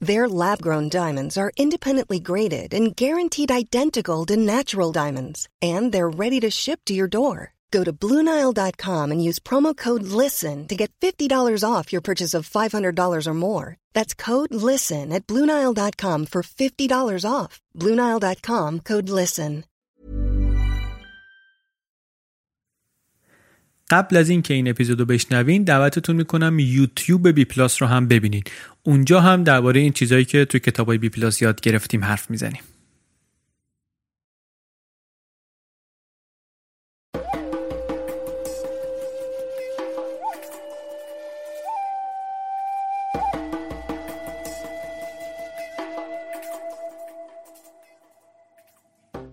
Their lab grown diamonds are independently graded and guaranteed identical to natural diamonds, and they're ready to ship to your door. Go to BlueNile.com and use promo code LISTEN to get $50 off your purchase of $500 or more. That's code LISTEN at BlueNile.com for $50 off. BlueNile.com code LISTEN. قبل از اینکه این اپیزودو بشنوین دعوتتون میکنم یوتیوب بی پلاس رو هم ببینید. اونجا هم درباره این چیزایی که تو کتابای بی پلاس یاد گرفتیم حرف می‌زنیم.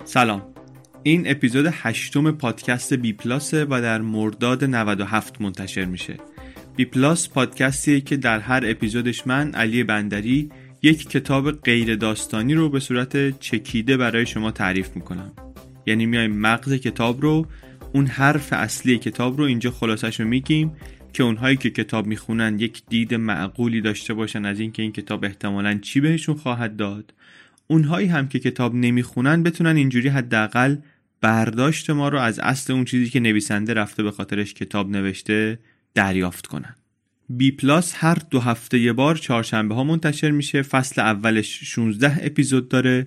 سلام این اپیزود هشتم پادکست بی پلاسه و در مرداد 97 منتشر میشه بی پلاس پادکستیه که در هر اپیزودش من علی بندری یک کتاب غیر داستانی رو به صورت چکیده برای شما تعریف می‌کنم. یعنی میایم مغز کتاب رو اون حرف اصلی کتاب رو اینجا خلاصش رو میگیم که اونهایی که کتاب می‌خونن یک دید معقولی داشته باشن از اینکه این کتاب احتمالا چی بهشون خواهد داد. اونهایی هم که کتاب نمی‌خونن بتونن اینجوری حداقل برداشت ما رو از اصل اون چیزی که نویسنده رفته به خاطرش کتاب نوشته دریافت کنن. بی پلاس هر دو هفته یه بار چهارشنبه ها منتشر میشه. فصل اولش 16 اپیزود داره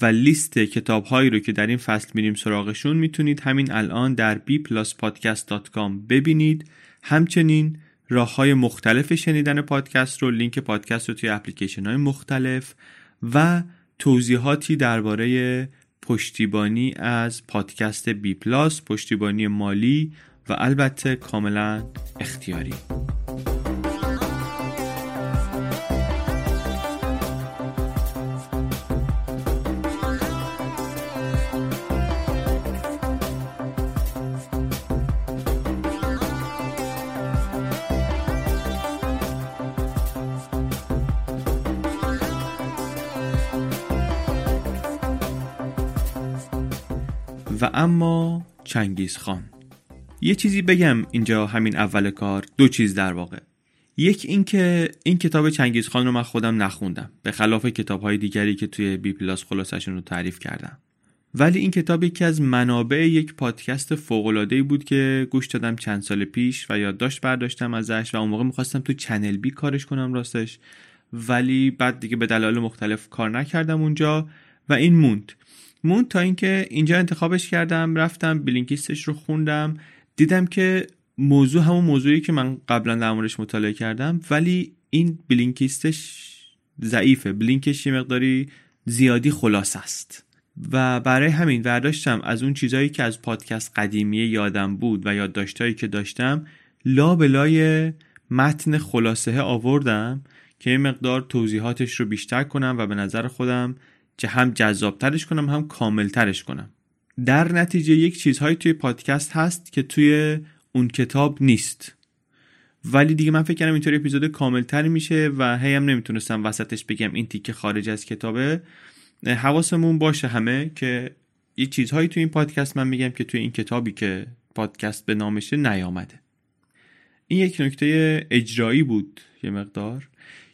و لیست کتاب هایی رو که در این فصل میریم سراغشون می‌تونید همین الان در bpluspodcast.com ببینید. همچنین راه های مختلف شنیدن پادکست رو لینک پادکست رو توی اپلیکیشن های مختلف و توضیحاتی درباره پشتیبانی از پادکست بی پلاس پشتیبانی مالی و البته کاملا اختیاری. و اما چنگیز خان. یه چیزی بگم اینجا همین اول کار دو چیز در واقع. یک اینکه این کتاب چنگیز خان رو من خودم نخوندم به خلاف کتاب های دیگری که توی بی پلاس خلاصشون رو تعریف کردم. ولی این کتاب یکی از منابع یک پادکست فوق بود که گوش دادم چند سال پیش و یادداشت برداشتم ازش و اون موقع می‌خواستم تو چنل بی کارش کنم راستش. ولی بعد دیگه به دلایل مختلف کار نکردم اونجا و این موند. مون تا اینکه اینجا انتخابش کردم رفتم بلینکیستش رو خوندم. دیدم که موضوع همون موضوعی که من قبلا در موردش مطالعه کردم ولی این بلینکیستش ضعیفه. بلینکش یه مقداری زیادی خلاص است. و برای همین برداشتم از اون چیزهایی که از پادکست قدیمی یادم بود و یادداشتهایی که داشتم لا بلای متن خلاصه آوردم که یه مقدار توضیحاتش رو بیشتر کنم و به نظر خودم که هم جذابترش کنم هم کاملترش کنم. در نتیجه یک چیزهایی توی پادکست هست که توی اون کتاب نیست. ولی دیگه من فکر کردم اینطوری اپیزود کاملتر میشه و هی هم نمی‌تونستم وسطش بگم این تیکه خارج از کتابه. حواسمون باشه همه که یه چیزهایی توی این پادکست من میگم که توی این کتابی که پادکست به نامشه نیامده. این یک نکته اجرایی بود یه مقدار.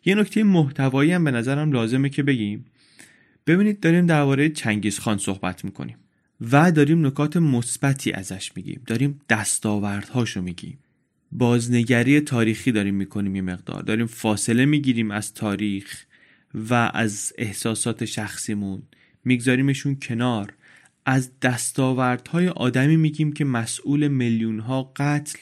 یه نکته محتوایی هم به نظرم لازمه که بگیم. ببینید داریم درباره چنگیز خان صحبت می‌کنیم. و داریم نکات مثبتی ازش میگیم. داریم دستاوردهاشو میگیم. بازنگری تاریخی داریم می‌کنیم یه مقدار. داریم فاصله می‌گیریم از تاریخ و از احساسات شخصیمون. میگذاریمشون کنار. از دستاوردهای آدمی میگیم که مسئول میلیونها قتل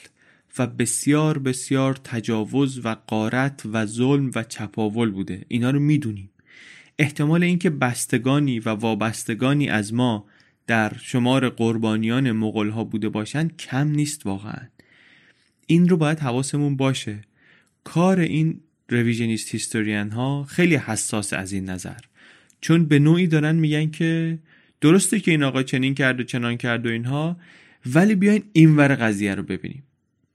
و بسیار بسیار تجاوز و قارت و ظلم و چپاول بوده. اینا رو می‌دونیم. احتمال اینکه بستگانی و وابستگانی از ما در شمار قربانیان مغول ها بوده باشند کم نیست واقعا. این رو باید حواسمون باشه. کار این رویژنیست هیستوریان ها خیلی حساس از این نظر. چون به نوعی دارن میگن که درسته که این آقا چنین کرد و چنان کرد و اینها ولی بیاین اینور قضیه رو ببینیم.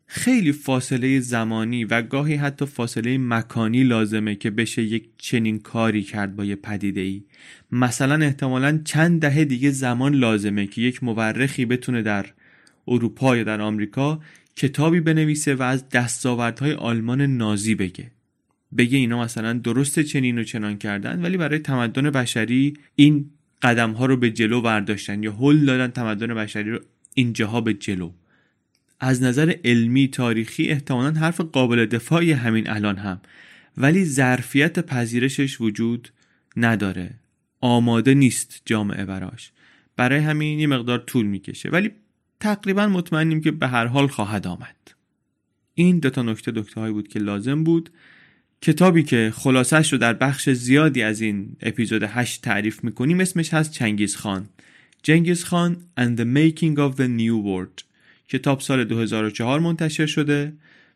خیلی فاصله زمانی و گاهی حتی فاصله مکانی لازمه که بشه یک چنین کاری کرد با یه پدیده ای مثلا احتمالا چند دهه دیگه زمان لازمه که یک مورخی بتونه در اروپا یا در آمریکا کتابی بنویسه و از دستاوردهای آلمان نازی بگه. بگه اینا مثلا درست چنین و چنان کردن ولی برای تمدن بشری این قدم ها رو به جلو برداشتن یا هل دادن تمدن بشری رو اینجاها به جلو. از نظر علمی تاریخی احتمالا حرف قابل دفاعی همین الان هم. ولی ظرفیت پذیرشش وجود نداره. آماده نیست جامعه براش. برای همین یه مقدار طول می‌کشه. ولی تقریبا مطمئنیم که به هر حال خواهد آمد. این دو تا نکته دکته هایی بود که لازم بود. کتابی که خلاصش رو در بخش زیادی از این اپیزود 8 تعریف می‌کنیم اسمش هست چنگیز خان جنگیز خان and the making of the new world. کتاب سال 2004 منتشر شده.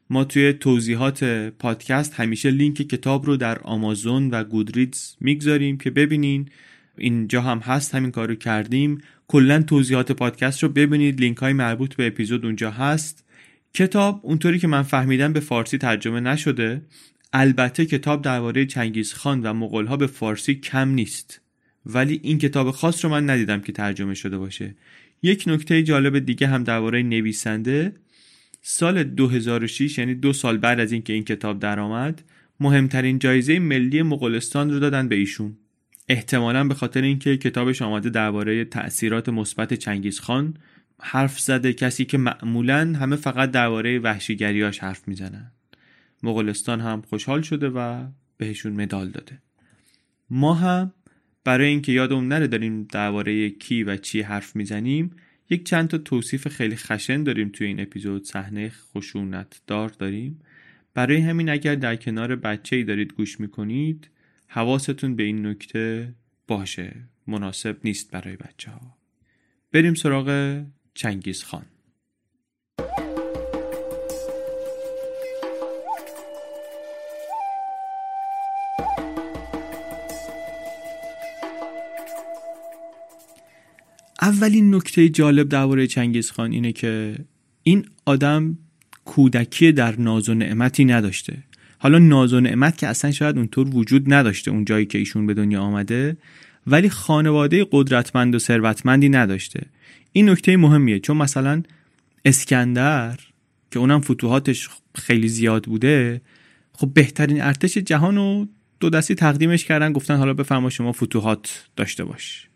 ما توی توضیحات پادکست همیشه لینک کتاب رو در آمازون و گودریدز می‌گذاریم که ببینین. اینجا هم هست همین کار رو کردیم. کلا توضیحات پادکست رو ببینید. لینک های مربوط به اپیزود اونجا هست. کتاب اونطوری که من فهمیدم به فارسی ترجمه نشده. البته کتاب درباره چنگیز خان و مغول ها به فارسی کم نیست. ولی این کتاب خاص رو من ندیدم که ترجمه شده باشه. یک نکته جالب دیگه هم درباره نویسنده. سال 2006 یعنی دو سال بعد از اینکه این کتاب درآمد مهمترین جایزه ملی مغولستان رو دادن به ایشون. احتمالا به خاطر اینکه کتابش آمده درباره تأثیرات مثبت چنگیز خان حرف زده کسی که معمولا همه فقط درباره وحشیگریاش حرف می‌زنن. مغولستان هم خوشحال شده و بهشون مدال داده. ما هم برای اینکه یادمون نره داریم درباره کی و چی حرف می‌زنیم یک چند تا توصیف خیلی خشن داریم توی این اپیزود. صحنه خشونت دار داریم. برای همین اگر در کنار بچه ای دارید گوش می‌کنید حواستون به این نکته باشه. مناسب نیست برای بچه ها بریم سراغ چنگیز خان. اولین نکته جالب درباره چنگیز خان اینه که این آدم کودکی در ناز و نعمتی نداشته. حالا ناز و نعمت که اصلا شاید اونطور وجود نداشته اون جایی که ایشون به دنیا آمده ولی خانواده قدرتمند و ثروتمندی نداشته. این نکته مهمیه چون مثلا اسکندر که اونم فتوحاتش خیلی زیاد بوده خب بهترین ارتش جهان رو دو دستی تقدیمش کردن گفتن حالا بفرما شما فتوحات داشته باش.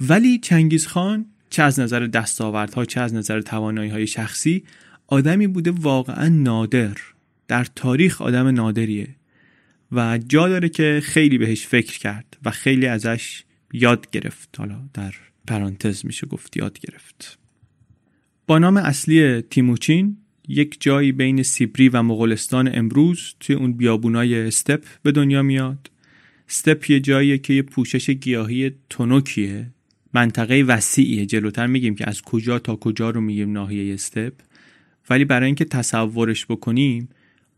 ولی چنگیز خان چه از نظر دستاوردها چه از نظر توانایی های شخصی آدمی بوده واقعا نادر. در تاریخ آدم نادریه و جا داره که خیلی بهش فکر کرد و خیلی ازش یاد گرفت. حالا در پرانتز میشه گفت یاد گرفت. با نام اصلی تیموچین یک جایی بین سیبری و مغولستان امروز توی اون بیابونای استپ به دنیا میاد. استپ یه جاییه که یه پوشش گیاهی تونوکیه منطقه وسیعیه. جلوتر میگیم که از کجا تا کجا رو میگیم ناحیه استپ. ولی برای اینکه تصورش بکنیم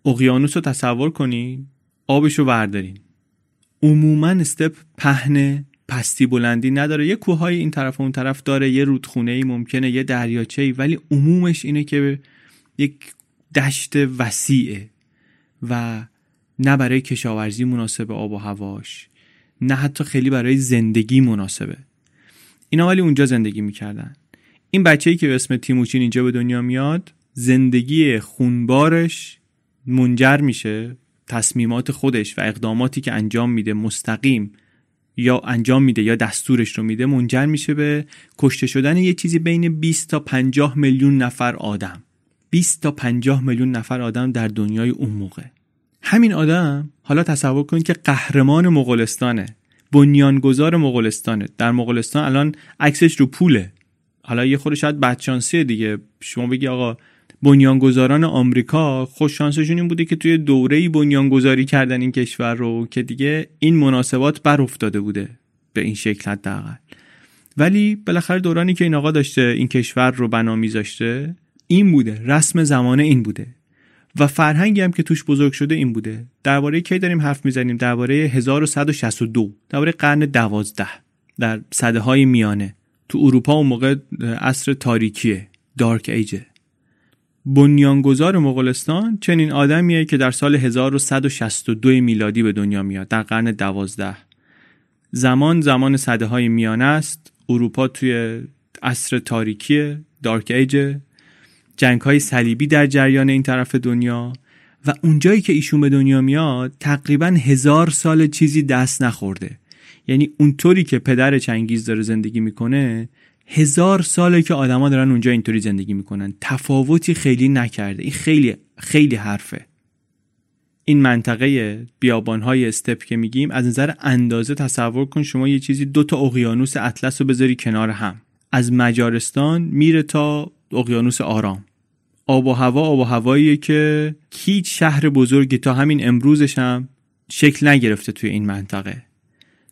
اقیانوس رو تصور کنین آبش رو بردارین. عموما استپ پهنه پستی بلندی نداره. یه کوههای این طرف و اون طرف داره یه رودخونه ای ممکنه یه دریاچه ای ولی عمومش اینه که یک دشت وسیعه و نه برای کشاورزی مناسب آب و هواش نه حتی خیلی برای زندگی مناسبه. اینا ولی اونجا زندگی می‌کردن. این بچه ای که به اسم تیموچین اینجا به دنیا میاد زندگی خونبارش منجر میشه تصمیمات خودش و اقداماتی که انجام میده مستقیم یا انجام میده یا دستورش رو میده منجر میشه به کشته شدن یه چیزی بین 20 تا 50 میلیون نفر آدم. 20 تا 50 میلیون نفر آدم در دنیای اون موقع. همین آدم حالا تصور کنید که قهرمان مغولستانه. بنیانگذار مغولستانه. در مغولستان الان عکسش رو پوله. حالا یه خود شاید بدشانسیه دیگه. شما بگی آقا بنیانگذاران آمریکا خوش شانسشون این بوده که توی دوره بنیانگذاری کردن این کشور رو که دیگه این مناسبات بر افتاده بوده به این شکل حداقل. ولی بالاخره دورانی که این آقا داشته این کشور رو بنا میذاشته این بوده. رسم زمانه این بوده. و فرهنگی هم که توش بزرگ شده این بوده. درباره کی داریم حرف می‌زنیم؟ درباره 1162 درباره قرن دوازده. در صده های میانه. تو اروپا اون موقع عصر تاریکیه. دارک ایجه بنیانگذار مغولستان چنین آدمیه که در سال 1162 میلادی به دنیا میاد. در قرن دوازده. زمان زمان صده های میانه است. اروپا توی عصر تاریکی دارک ایج جنگ های صلیبی در جریان این طرف دنیا و اونجایی که ایشون به دنیا میاد تقریبا هزار سال چیزی دست نخورده. یعنی اونطوری که پدر چنگیز داره زندگی می‌کنه هزار ساله که آدما دارن اونجا اینطوری زندگی می‌کنن. تفاوتی خیلی نکرده. این خیلی خیلی حرفه. این منطقه بیابانهای استپ که میگیم از نظر اندازه تصور کن شما یه چیزی دو تا اقیانوس اطلس رو بذاری کنار هم. از مجارستان میره تا اقیانوس آرام. آب و هوا آب و هواییه که هیچ شهر بزرگی تا همین امروزش هم شکل نگرفته توی این منطقه.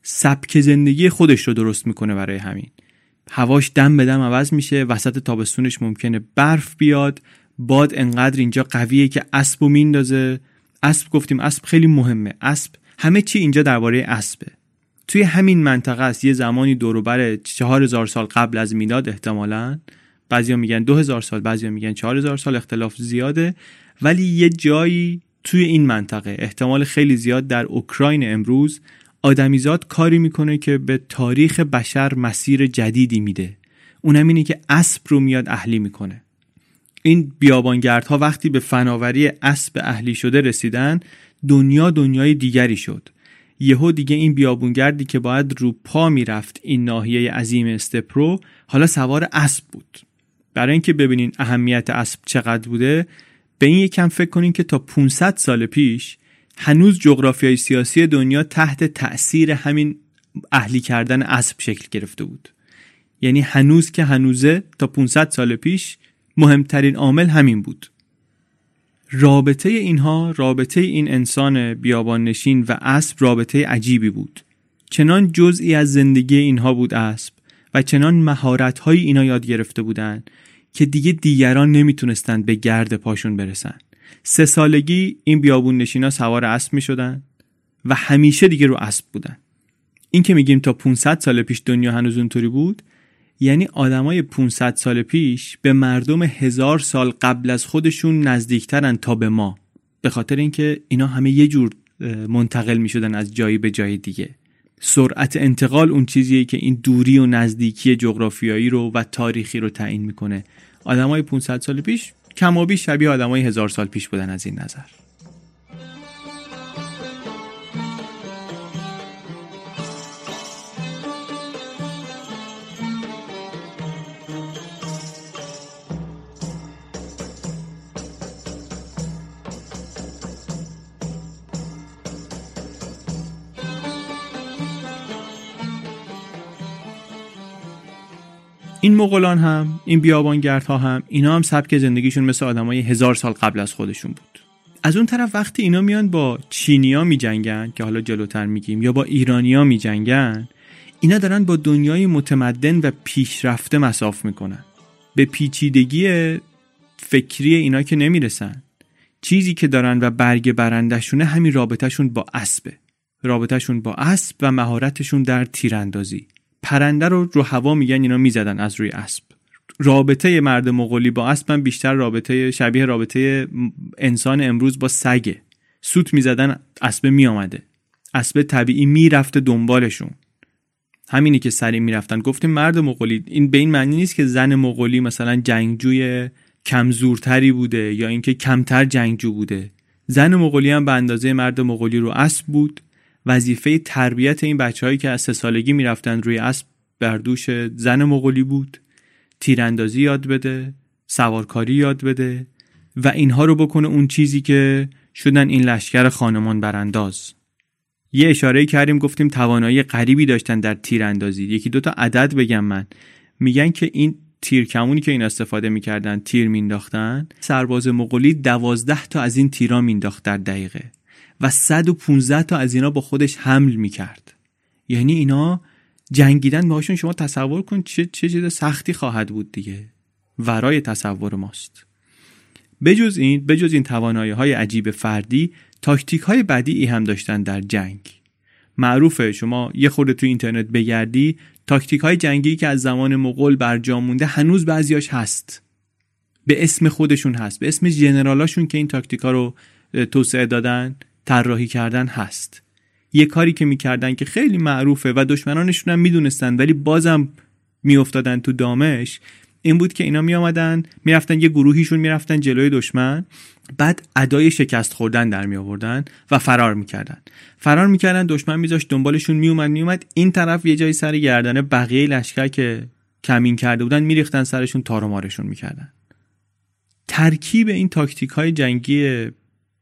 سبک زندگی خودش رو درست می‌کنه برای همین. هواش دم به دم عوض میشه وسط تابستونش ممکنه برف بیاد. باد انقدر اینجا قویه که اسب و میندازه. اسب گفتیم اسب خیلی مهمه. اسب همه چی اینجا درباره اسبه. توی همین منطقه است. یه زمانی دوروبر چهار هزار سال قبل از میلاد احتمالا بعضیا میگن دو هزار سال بعضیا میگن چهار هزار سال اختلاف زیاده. ولی یه جایی توی این منطقه احتمال خیلی زیاد در اوکراین امروز آدمیزاد کاری می‌کنه که به تاریخ بشر مسیر جدیدی میده. اونم اینه که اسب رو میاد اهلی می‌کنه. این بیابانگردها وقتی به فناوری اسب اهلی شده رسیدن دنیا دنیای دیگری شد. یهو دیگه این بیابونگردی که باید رو پا می‌رفت این ناحیه عظیم استپرو حالا سوار اسب بود. برای اینکه ببینین اهمیت اسب چقدر بوده به این یکم فکر کنین که تا 500 سال پیش هنوز جغرافیای سیاسی دنیا تحت تأثیر همین اهلی کردن اسب شکل گرفته بود. یعنی هنوز که هنوزه تا 500 سال پیش مهمترین عامل همین بود. رابطه اینها رابطه این انسان بیابان نشین و اسب رابطه عجیبی بود. چنان جزئی از زندگی اینها بود اسب و چنان مهارت های اینا یاد گرفته بودند که دیگه دیگران نمی‌تونستند به گرد پاشون برسن. سه سالگی این بیابون نشینا سوار اسب می شدن و همیشه دیگه رو اسب بودن. این که میگیم تا 500 سال پیش دنیا هنوز اونطوری بود یعنی آدمای 500 سال پیش به مردم هزار سال قبل از خودشون نزدیکترن تا به ما. به خاطر اینکه اینا همه یه جور منتقل می شدن از جایی به جای دیگه. سرعت انتقال اون چیزیه که این دوری و نزدیکی جغرافیایی رو و تاریخی رو تعیین می‌کنه. آدمای 500 سال پیش کمابی شبیه آدمای هزار سال پیش بودن از این نظر. این مغولان هم این بیابانگردها هم اینا هم سبک زندگیشون مثل آدمای هزار سال قبل از خودشون بود. از اون طرف وقتی اینا میان با چینیا میجنگن که حالا جلوتر میگیم یا با ایرانیا میجنگن اینا دارن با دنیای متمدن و پیشرفته مساف می‌کنن. به پیچیدگی فکری اینا که نمی‌رسن. چیزی که دارن و برگ برندشونه همین رابطهشون با اسبه. رابطهشون با اسب و مهارتشون در تیراندازی. پرنده رو رو هوا میگن اینا می‌زدن از روی اسب. رابطه مرد مغولی با اسب بیشتر رابطه شبیه رابطه انسان امروز با سگه سوت می‌زدن اسب میآمده. اسب طبیعی می‌رفته دنبالشون. همینی که سری می‌رفتن. گفتیم مرد مغولی این به این معنی نیست که زن مغولی مثلا جنگجوی کمزورتری بوده یا اینکه کمتر جنگجو بوده. زن مغولی هم به اندازه مرد مغولی رو اسب بود. وظیفه تربیت این بچههایی که از سه سالگی می‌رفتن روی اسب بر دوش زن مغولی بود. تیراندازی یاد بده سوارکاری یاد بده و اینها رو بکنه اون چیزی که شدن این لشکر خانمان برانداز. یه اشاره کردیم گفتیم توانایی غریبی داشتن در تیراندازی. یکی دوتا عدد بگم من. میگن که این تیر کمونی که این استفاده می‌کردن تیر مینداختن سرباز مغولی دوازده تا از این تیرا مینداخت در دقیقه. و 115 تا از اینا با خودش حمل می‌کرد. یعنی اینا جنگیدن باشون شما تصور کن چه چه چیز سختی خواهد بود دیگه. ورای تصور ماست. بجز این بجز این توانایی های عجیب فردی تاکتیک های بدی هم داشتن در جنگ. معروفه شما یه خورده تو اینترنت بگردی تاکتیک های جنگی که از زمان مغول برجا مونده هنوز بعضیاش هست. به اسم خودشون هست به اسم جنرالاشون که این تاکتیک ها رو توسعه دادن. طراحی کردن هست. یه کاری که می‌کردن که خیلی معروفه و دشمنانشون هم می‌دونستن ولی بازم میافتادن تو دامش این بود که اینا می آمدن می‌رفتن یه گروهیشون می‌رفتن جلوی دشمن بعد ادای شکست خوردن در می آوردن و فرار می‌کردن. فرار می‌کردن دشمن میذاشت دنبالشون میومد میومد این طرف یه جای سر گردنه بقیه لشکر که کمین کرده بودن میریختن سرشون تار و مارشون می‌کردن. ترکیب این تاکتیک های جنگی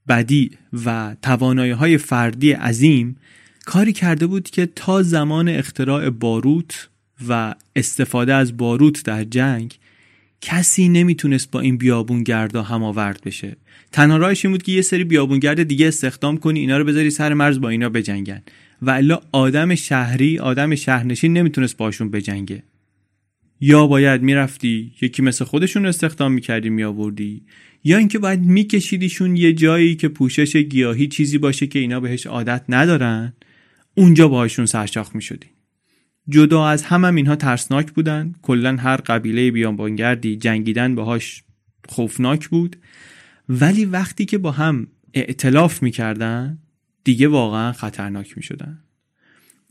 بدی و توانایی های فردی عظیم کاری کرده بود که تا زمان اختراع باروت و استفاده از باروت در جنگ کسی نمی‌تونست با این بیابونگردا هماورد بشه. تنها راهش این بود که یه سری بیابونگرد دیگه استخدام کنی اینا رو بذاری سر مرز با اینا بجنگن. و الا آدم شهری آدم شهرنشین نمی‌تونست باشون بجنگه. یا باید می‌رفتی یکی مثل خودشون استخدام می‌کردی میآوردی. یا اینکه باید میکشیدیشون یه جایی که پوشش گیاهی چیزی باشه که اینا بهش عادت ندارن اونجا باهاشون سرشاخ می‌شدی جدا از هم, هم اینها ترسناک بودن. کلا هر قبیله بیانبانگردی جنگیدن باهاش خوفناک بود. ولی وقتی که با هم ائتلاف می‌کردن دیگه واقعا خطرناک می‌شدن.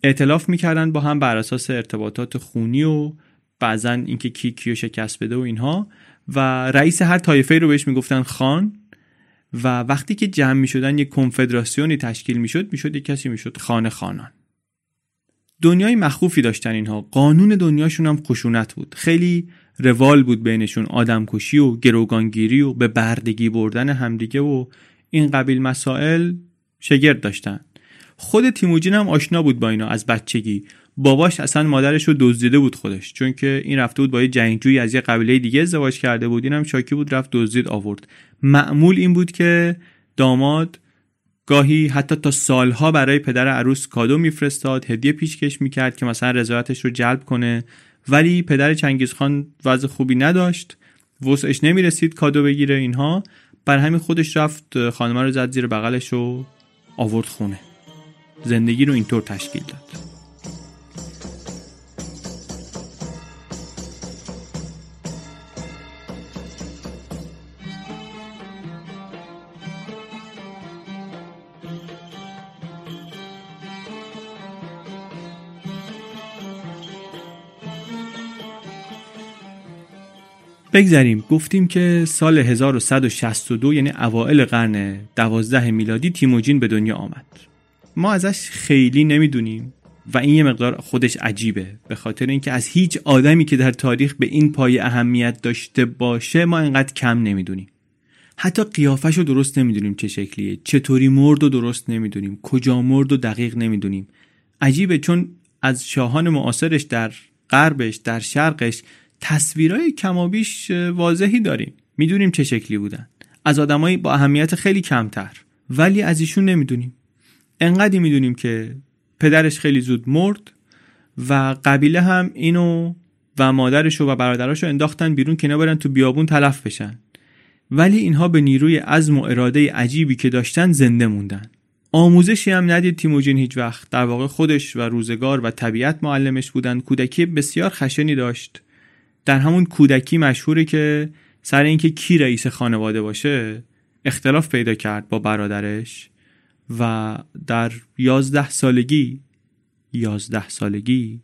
ائتلاف می‌کردن با هم بر اساس ارتباطات خونی و بعضا اینکه کی کیو شکست بده و اینها. و رئیس هر طایفه رو بهش می‌گفتن خان و وقتی که جمع می‌شدن یک کنفدراسیونی تشکیل می‌شد می‌شد یک کسی می‌شد خانه خانان. دنیای مخوفی داشتن اینها. قانون دنیاشون هم خشونت بود. خیلی روال بود بینشون آدمکشی و گروگانگیری و به بردگی بردن همدیگه و این قبیل مسائل شگرد داشتن. خود تیموجین هم آشنا بود با اینا از بچگی. باباش اصلا مادرش رو دزدیده بود خودش چون که این رفته بود با یه جنگجویی از یه قبیله دیگه ازدواج کرده بود. اینم شاکی بود رفت دزدید آورد. معمول این بود که داماد گاهی حتی تا سالها برای پدر عروس کادو میفرستاد هدیه پیشکش می‌کرد که مثلا رضایتش رو جلب کنه. ولی پدر چنگیزخان وضع خوبی نداشت. وسعش نمی‌رسید کادو بگیره اینها. بر همین خودش رفت خانمه رو زد زیر بغلش و آورد خونه. زندگی رو اینطور تشکیل داد. بگذریم. گفتیم که سال 1162 یعنی اوائل قرن 12 میلادی تیموجین به دنیا آمد. ما ازش خیلی نمی‌دونیم و این یه مقدار خودش عجیبه. به خاطر اینکه از هیچ آدمی که در تاریخ به این پای اهمیت داشته باشه ما اینقدر کم نمی‌دونیم. حتی قیافش رو درست نمی‌دونیم چه شکلیه چطوری مرد و درست نمی‌دونیم کجا مرد و دقیق نمی‌دونیم. عجیبه چون از شاهان معاصرش در غربش در شرقش تصویرهای کمابیش واضحی داریم. می‌دونیم چه شکلی بودن. از آدمایی با اهمیت خیلی کمتر. ولی از ایشون نمی‌دونیم. انقدی می‌دونیم که پدرش خیلی زود مرد و قبیله هم اینو و مادرشو و برادراشو انداختن بیرون که نبرن تو بیابون تلف بشن. ولی اینها به نیروی عزم و اراده عجیبی که داشتن زنده موندن. آموزشی هم ندید تیموجین هیچ وقت. در واقع خودش و روزگار و طبیعت معلمش بودن. کودکی بسیار خشنی داشت. در همون کودکی مشهوره که سر اینکه کی رئیس خانواده باشه اختلاف پیدا کرد با برادرش و در یازده سالگی یازده سالگی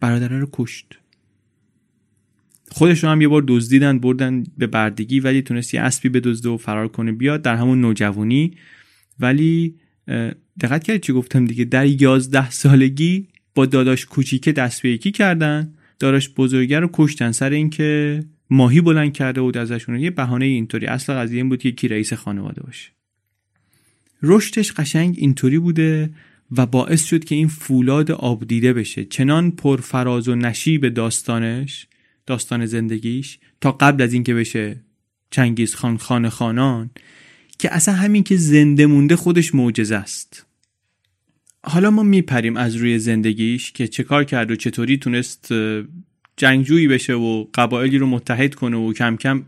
برادره رو کشت. خودش رو هم یه بار دزدیدن بردن به بردگی ولی تونست یه اسبی بدزده و فرار کنه بیاد در همون نوجوانی. ولی دقت کردید چی گفتم دیگه؟ در یازده سالگی با داداش کوچیکه دست به یکی کردن. دارش بزرگه رو کشتن. سر اینکه ماهی بلند کرده بود ازشون. یه بهانه اینطوری. اصل قضیه این بود که کی رئیس خانواده باشه. رشدش قشنگ اینطوری بوده و باعث شد که این فولاد آب دیده بشه. چنان پرفراز و نشیب داستانش داستان زندگیش تا قبل از اینکه بشه چنگیز خان خان خانان که اصلا همین که زنده مونده خودش معجزه است. حالا ما میپریم از روی زندگیش که چه کار کرد و چطوری تونست جنگجویی بشه و قبایلی رو متحد کنه و کم کم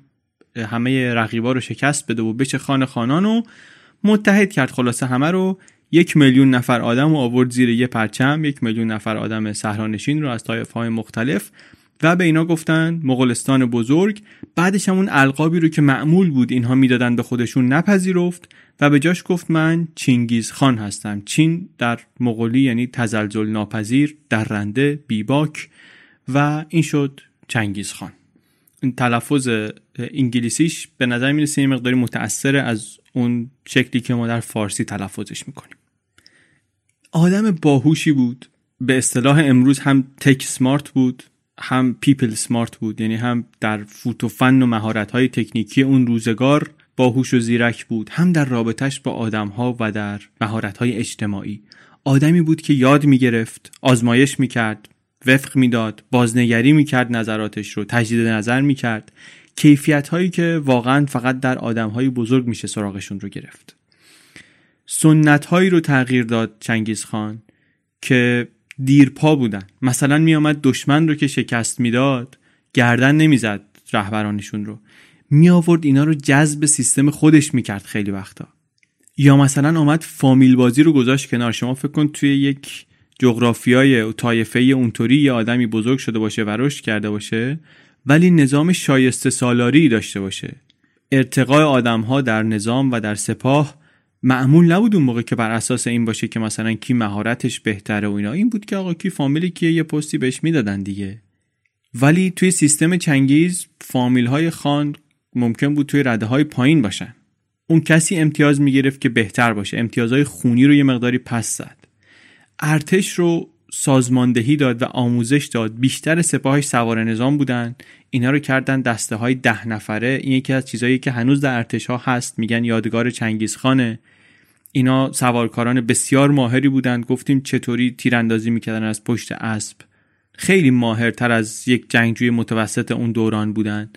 همه رقیبا رو شکست بده و بشه خان خانان و متحد کرد. خلاصه همه رو یک میلیون نفر آدم و آورد زیر یه پرچم یک میلیون نفر آدم صحرانشین رو از طایف های مختلف و به اینا گفتن مغولستان بزرگ. بعدش همون القابی رو که معمول بود اینها می‌دادن به خودشون نپذیرفت. و به جاش گفت من چینگیز خان هستم. چین در مغولی یعنی تزلزل ناپذیر درنده بیباک و این شد چنگیز خان. این تلفظ انگلیسیش به نظر می‌رسه یه مقداری متأثر از اون شکلی که ما در فارسی تلفظش می‌کنیم. آدم باهوشی بود به اصطلاح امروز هم tech smart بود هم people smart بود یعنی هم در فوت و فن و مهارت های تکنیکی اون روزگار باهوش و زیرک بود هم در رابطش با آدم ها و در مهارت های اجتماعی. آدمی بود که یاد می‌گرفت آزمایش می‌کرد وفق می‌داد بازنگری می‌کرد نظراتش رو تجدید نظر می‌کرد. کیفیت هایی که واقعا فقط در آدم های بزرگ میشه سراغشون رو گرفت. سنت هایی رو تغییر داد چنگیز خان که دیرپا بودن. مثلا میآمد دشمن رو که شکست می‌داد گردن نمی‌زد رهبرانشون رو. می آورد اینا رو جذب سیستم خودش می‌کرد خیلی وقتا. یا مثلا آمد فامیل بازی رو گذاشت کنار. شما فکر کن توی یک جغرافیای طایفه اونطوری یه آدمی بزرگ شده باشه و رشد کرده باشه ولی نظام شایسته سالاری داشته باشه. ارتقای آدم ها در نظام و در سپاه معمول نبود اون موقع که بر اساس این باشه که مثلا کی مهارتش بهتره و اینا. این بود که آقا کی فامیلی که یه پستی بهش می‌دادن دیگه. ولی توی سیستم چنگیز فامیل های خان ممکن بود توی رده های پایین باشن. اون کسی امتیاز می‌گرفت که بهتر باشه. امتیازهای خونی رو یه مقداری پس زد. ارتش رو سازماندهی داد و آموزش داد. بیشتر سپاهش سوار نظام بودن. اینا رو کردن دسته های ده نفره. این یکی از چیزهایی که هنوز در ارتش ها هست. میگن یادگار چنگیزخانه اینا سوارکاران بسیار ماهری بودند گفتیم چطوری تیراندازی می‌کردن از پشت اسب. خیلی ماهرتر از یک جنگجوی متوسط اون دوران بودن.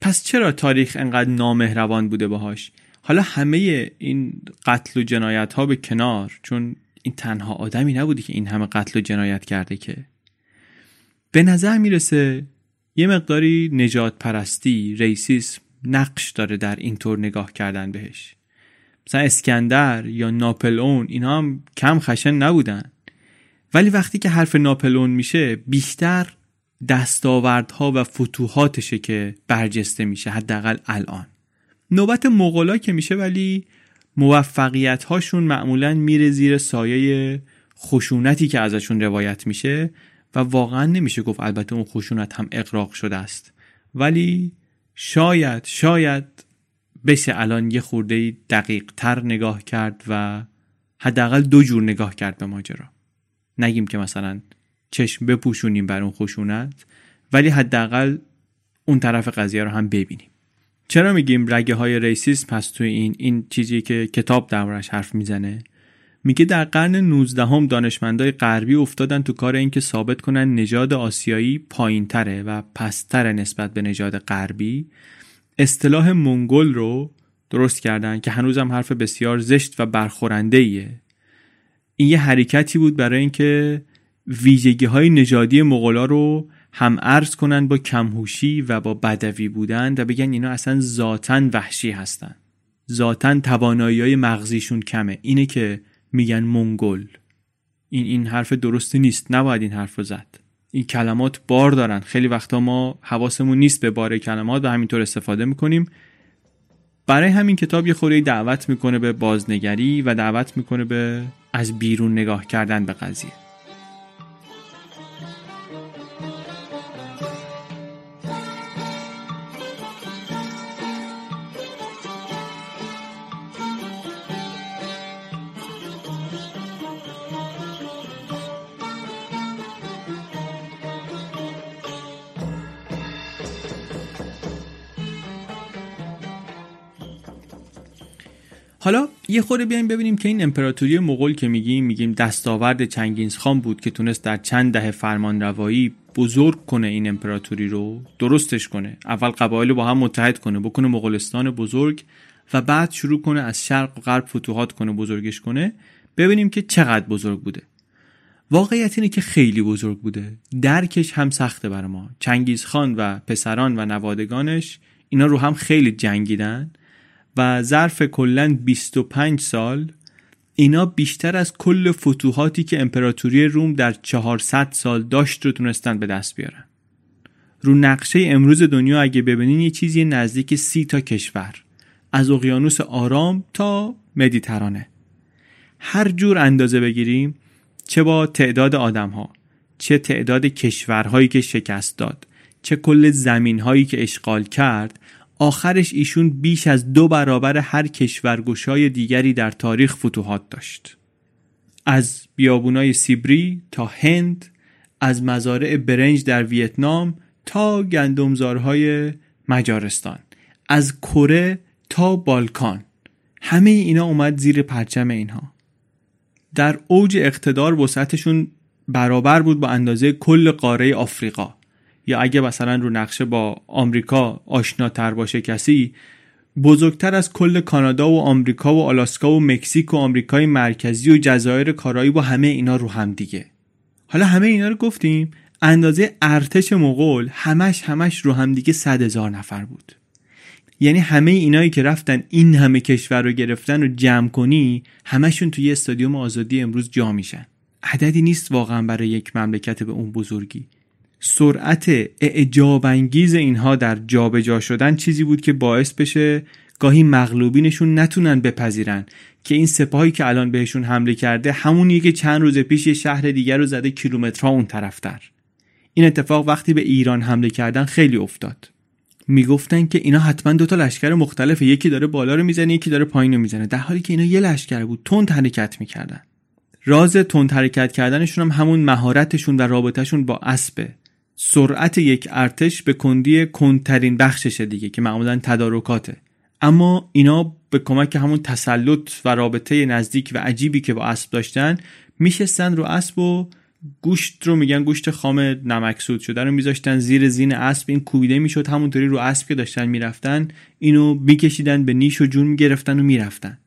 پس چرا تاریخ انقدر نامهربان بوده باهاش؟ حالا همه این قتل و جنایت ها به کنار چون این تنها آدمی نبودی که این همه قتل و جنایت کرده که. به نظر می‌رسه یه مقداری نجات پرستی ریسیسم نقش داره در اینطور نگاه کردن بهش. مثلا اسکندر یا ناپلئون اینا هم کم خشن نبودن. ولی وقتی که حرف ناپلئون میشه بیشتر دستاوردها و فتوحاتشه که برجسته میشه حداقل الان. نوبت مغولا که میشه ولی موفقیت هاشون معمولا میره زیر سایه خشونتی که ازشون روایت میشه و واقعا نمیشه گفت البته اون خشونت هم اقراق شده است. ولی شاید شاید بشه الان یه خورده دقیق تر نگاه کرد و حداقل دو جور نگاه کرد به ماجرا. نگیم که مثلا چشم بپوشونیم بر اون خشونت ولی حداقل اون طرف قضیه رو هم ببینیم. چرا میگیم رگه های ریسیسم پس توی این این چیزی که کتاب دربارش حرف می‌زنه میگه در قرن 19 هم دانشمندای غربی افتادن تو کار اینکه ثابت کنن نژاد آسیایی پایینتره و پستر نسبت به نژاد غربی. اصطلاح منگل رو درست کردن که هنوزم حرف بسیار زشت و برخورنده ایه. این یه حرکتی بود برای اینکه ویژگی های نژادی مغولا رو هم ارز کنن با کمهوشی و با بدوی بودن و بگن اینا اصلا ذاتا وحشی هستن. ذاتا توانایی های مغزیشون کمه. اینه که میگن منگل. این این حرف درستی نیست. نباید این حرف رو زد. این کلمات بار دارن. خیلی وقتا ما حواسمون نیست به بار کلمات و همینطور استفاده می‌کنیم. برای همین کتاب یه خوری دعوت می‌کنه به بازنگری و دعوت می‌کنه به از بیرون نگاه کردن به قضیه. حالا یه خورده بیایم ببینیم که این امپراتوری مغول که میگیم میگیم دستاورد چنگیز خان بود که تونست در چند دهه فرمانروایی بزرگ کنه این امپراتوری رو درستش کنه. اول قبایل با هم متحد کنه بکنه مغولستان بزرگ و بعد شروع کنه از شرق و غرب فتوحات کنه بزرگش کنه. ببینیم که چقدر بزرگ بوده. واقعیت اینه که خیلی بزرگ بوده. درکش هم سخته بر ما. چنگیز خان و پسران و نوادگانش اینا رو هم خیلی جنگیدن. و ظرف کلا 25 سال اینا بیشتر از کل فتوحاتی که امپراتوری روم در 400 سال داشت رو تونستن به دست بیارن. رو نقشه امروز دنیا اگه ببینین یه چیزی نزدیک سی تا کشور از اقیانوس آرام تا مدیترانه. هر جور اندازه بگیریم چه با تعداد آدم ها چه تعداد کشورهایی که شکست داد چه کل زمین هایی که اشغال کرد آخرش ایشون بیش از دو برابر هر کشورگشای دیگری در تاریخ فتوحات داشت. از بیابونای سیبری تا هند از مزارع برنج در ویتنام تا گندمزارهای مجارستان از کره تا بالکان. همه اینا اومد زیر پرچم اینها. در اوج اقتدار وسعتشون برابر بود با اندازه کل قاره آفریقا. یا اگه مثلا رو نقشه با آمریکا آشناتر باشه کسی بزرگتر از کل کانادا و آمریکا و آلاسکا و مکزیک و آمریکای مرکزی و جزایر کارایی با همه اینا رو هم دیگه. حالا همه اینا رو گفتیم اندازه ارتش مغول همش همش رو هم دیگه صد هزار نفر بود. یعنی همه اینایی که رفتن این همه کشور رو گرفتن و جمع کنی همشون توی استادیوم آزادی امروز جا میشن. عددی نیست واقعا برای یک مملکت به اون بزرگی. سرعت اعجاب انگیز اینها در جابجا جا شدن چیزی بود که باعث بشه گاهی مغلوبینشون نتونن بپذیرن که این سپاهی که الان بهشون حمله کرده همونیه که چند روز پیش یه شهر دیگر رو زده کیلومترها اون طرفتر این اتفاق وقتی به ایران حمله کردن خیلی افتاد. می‌گفتن که اینا حتما دو تا لشکر مختلفه یکی داره بالا رو می‌زنه یکی داره پایین رو می‌زنه در حالی که اینا یه لشکر بود تند حرکت می‌کردن. راز تند حرکت کردنشون هم همون مهارتشون و رابطهشون با اسبه سرعت یک ارتش به کندی کندترین بخششه دیگه که معمولا تدارکاته. اما اینا به کمک همون تسلط و رابطه نزدیک و عجیبی که با اسب داشتن میشستن رو اسب و گوشت رو میگن گوشت خام نمکسود شده رو میذاشتن زیر زین اسب. این کوبیده می‌شد همونطوری رو اسب که داشتن می‌رفتن اینو میکشیدن به نیش و جون می‌گرفتن و می‌رفتن.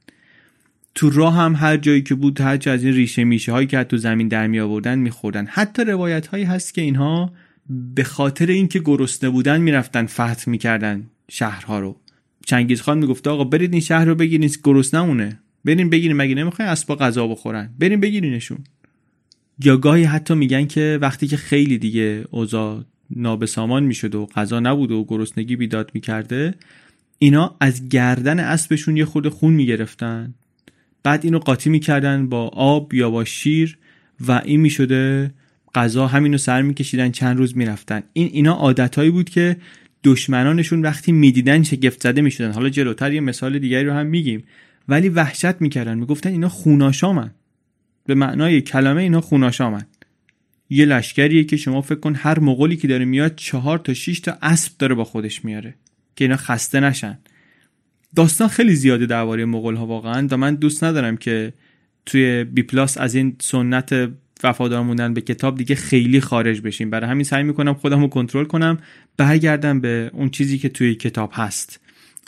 تو راه هم هر جایی که بود هر از این ریشه میشه هایی که تو زمین در می آوردن میخوردن. حتی روایت هایی هست که اینها به خاطر اینکه گرسنه بودن می‌رفتن فتح می‌کردن شهرها رو. چنگیز خان می‌گفت آقا برید این شهر رو بگیرین گرسنمونه برین بگیرین مگه نمی‌خواین اسبا غذا بخورن؟ برین بگیرینشون. یا گاهی حتی میگن که وقتی که خیلی دیگه اوضاع نابسامان می‌شد و غذا نبود و گرسنگی بیداد می‌کرده اینا از گردن اسبشون یه خود خون می‌گرفتن. بعد اینو قاطی می‌کردن با آب یا با شیر و این می‌شده غذا همینو سر میکشیدن چند روز می‌رفتن. این اینا عادتهایی بود که دشمنانشون وقتی می‌دیدن شگفت زده می‌شدن. حالا جلوتر یه مثال دیگری رو هم میگیم. ولی وحشت می‌کردن. می‌گفتن اینا خوناشامن. به معنای کلمه اینا خوناشامن. یه لشکریه که شما فکر کن هر مغولی که داره میاد چهار تا شیش تا اسب داره با خودش میاره که اینا خسته نشن. داستان خیلی زیاده درباره مغول ها واقعا و من دوست ندارم که توی بی پلاس از این سنت وفادار موندن به کتاب دیگه خیلی خارج بشیم. برای همین سعی می‌کنم خودم رو کنترل کنم برگردم به اون چیزی که توی کتاب هست.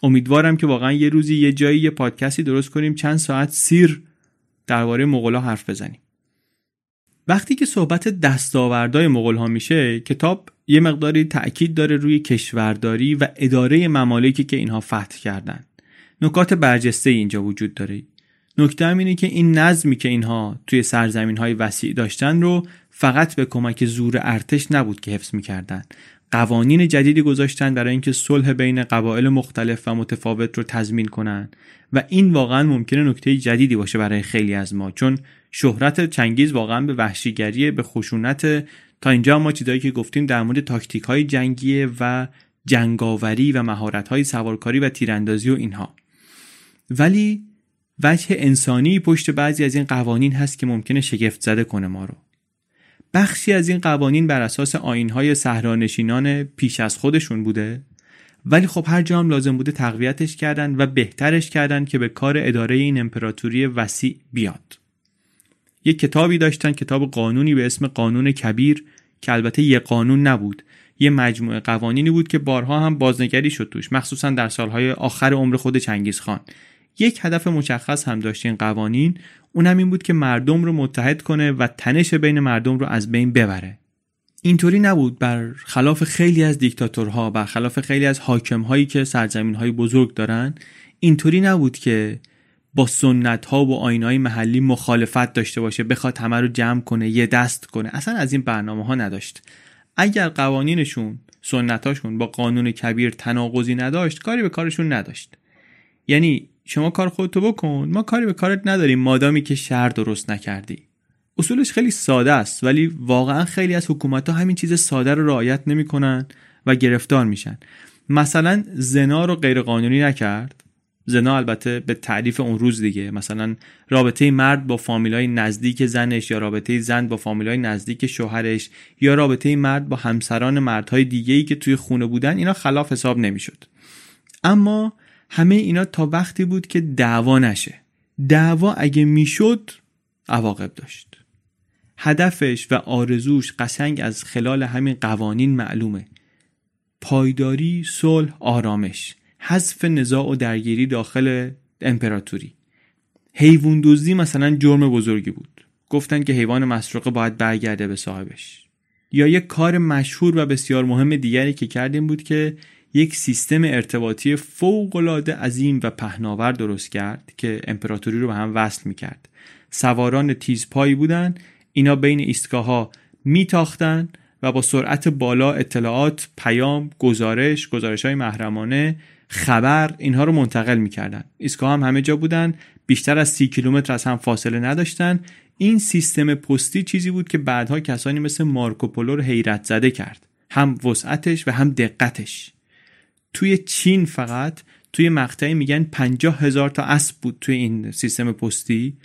امیدوارم که واقعا یه روزی یه جایی یه پادکستی درست کنیم چند ساعت سیر درباره مغولا حرف بزنیم. وقتی که صحبت دستاوردهای مغول ها میشه کتاب یه مقداری تأکید داره روی کشورداری و اداره ممالکی که اینها فتح کردن. نکات برجسته اینجا وجود داره. نکته هم اینه که این نظمی که اینها توی سرزمین های وسیع داشتن رو فقط به کمک زور ارتش نبود که حفظ می‌کردن. قوانین جدیدی گذاشتن برای اینکه صلح بین قبایل مختلف و متفاوت رو تضمین کنن. و این واقعا ممکنه نکته جدیدی باشه برای خیلی از ما چون شهرت چنگیز واقعا به وحشیگری به خشونت تا اینجا ما چیزایی که گفتیم در مورد تاکتیک های جنگی و جنگاوری و مهارت های سوارکاری و تیراندازی و اینها. ولی وجه انسانی پشت بعضی از این قوانین هست که ممکنه شگفت زده کنه ما رو. بخشی از این قوانین بر اساس آینهای صحرانشینان پیش از خودشون بوده ولی خب هر جا هم لازم بوده تقویتش کردن و بهترش کردن که به کار اداره این امپراتوری وسیع بیاد. یک کتابی داشتن کتاب قانونی به اسم قانون کبیر که البته یه قانون نبود یه مجموعه قوانینی بود که بارها هم بازنگری شد توش مخصوصا در سالهای آخر عمر خود چنگیز خان یک هدف مشخص هم داشت این قوانین اونم این بود که مردم رو متحد کنه و تنش بین مردم رو از بین ببره. اینطوری نبود بر خلاف خیلی از دیکتاتورها بر خلاف خیلی از حاکمهایی که سرزمین های بزرگ دارن اینطوری نبود که با سنت ها و آین های محلی مخالفت داشته باشه بخواد همه رو جمع کنه یه دست کنه. اصلا از این برنامه ها نداشت. اگر قوانینشون سنتاشون با قانون کبیر تناقضی نداشت کاری به کارشون نداشت. یعنی شما کار خودتو بکن. ما کاری به کارت نداریم. مادامی که شهر درست نکردی. اصولش خیلی ساده است ولی واقعا خیلی از حکومت ها همین چیز ساده رو رعایت نمی‌کنن و گرفتار میشن. مثلا زنا رو غیرقانونی نکرد. زنا البته به تعریف اون روز دیگه. مثلا رابطه مرد با فامیلای نزدیک زنش یا رابطه زن با فامیلای نزدیک شوهرش یا رابطه مرد با همسران مردهای دیگه‌ای که توی خونه بودن اینا خلاف حساب نمی‌شد. اما همه اینا تا وقتی بود که دعوا نشه. دعوا اگه می‌شد عواقب داشت. هدفش و آرزوش قشنگ از خلال همین قوانین معلومه. پایداری، صلح، آرامش. حذف نزاع و درگیری داخل امپراتوری. حیوان دزدی مثلا جرم بزرگی بود. گفتن که حیوان مسروقه باید برگرده به صاحبش. یا یک کار مشهور و بسیار مهم دیگری که کردیم بود که یک سیستم ارتباطی فوقالعاده عظیم و پهناور درست کرد که امپراتوری رو به هم وصل می‌کرد. سواران تیزپایی بودن اینا بین ایستگاه ها میتاختن و با سرعت بالا اطلاعات پیام گزارش گزارش های محرمانه خبر اینها رو منتقل می‌کردن. ایستگاه هم همه جا بودن بیشتر از سی کیلومتر از هم فاصله نداشتن. این سیستم پستی چیزی بود که بعدها کسانی مثل مارکوپولو رو حیرت زده کرد. هم وسعتش و هم دقتش. توی چین فقط توی مقطعی میگن پنجاه هزار تا اسب بود توی این سیستم پستی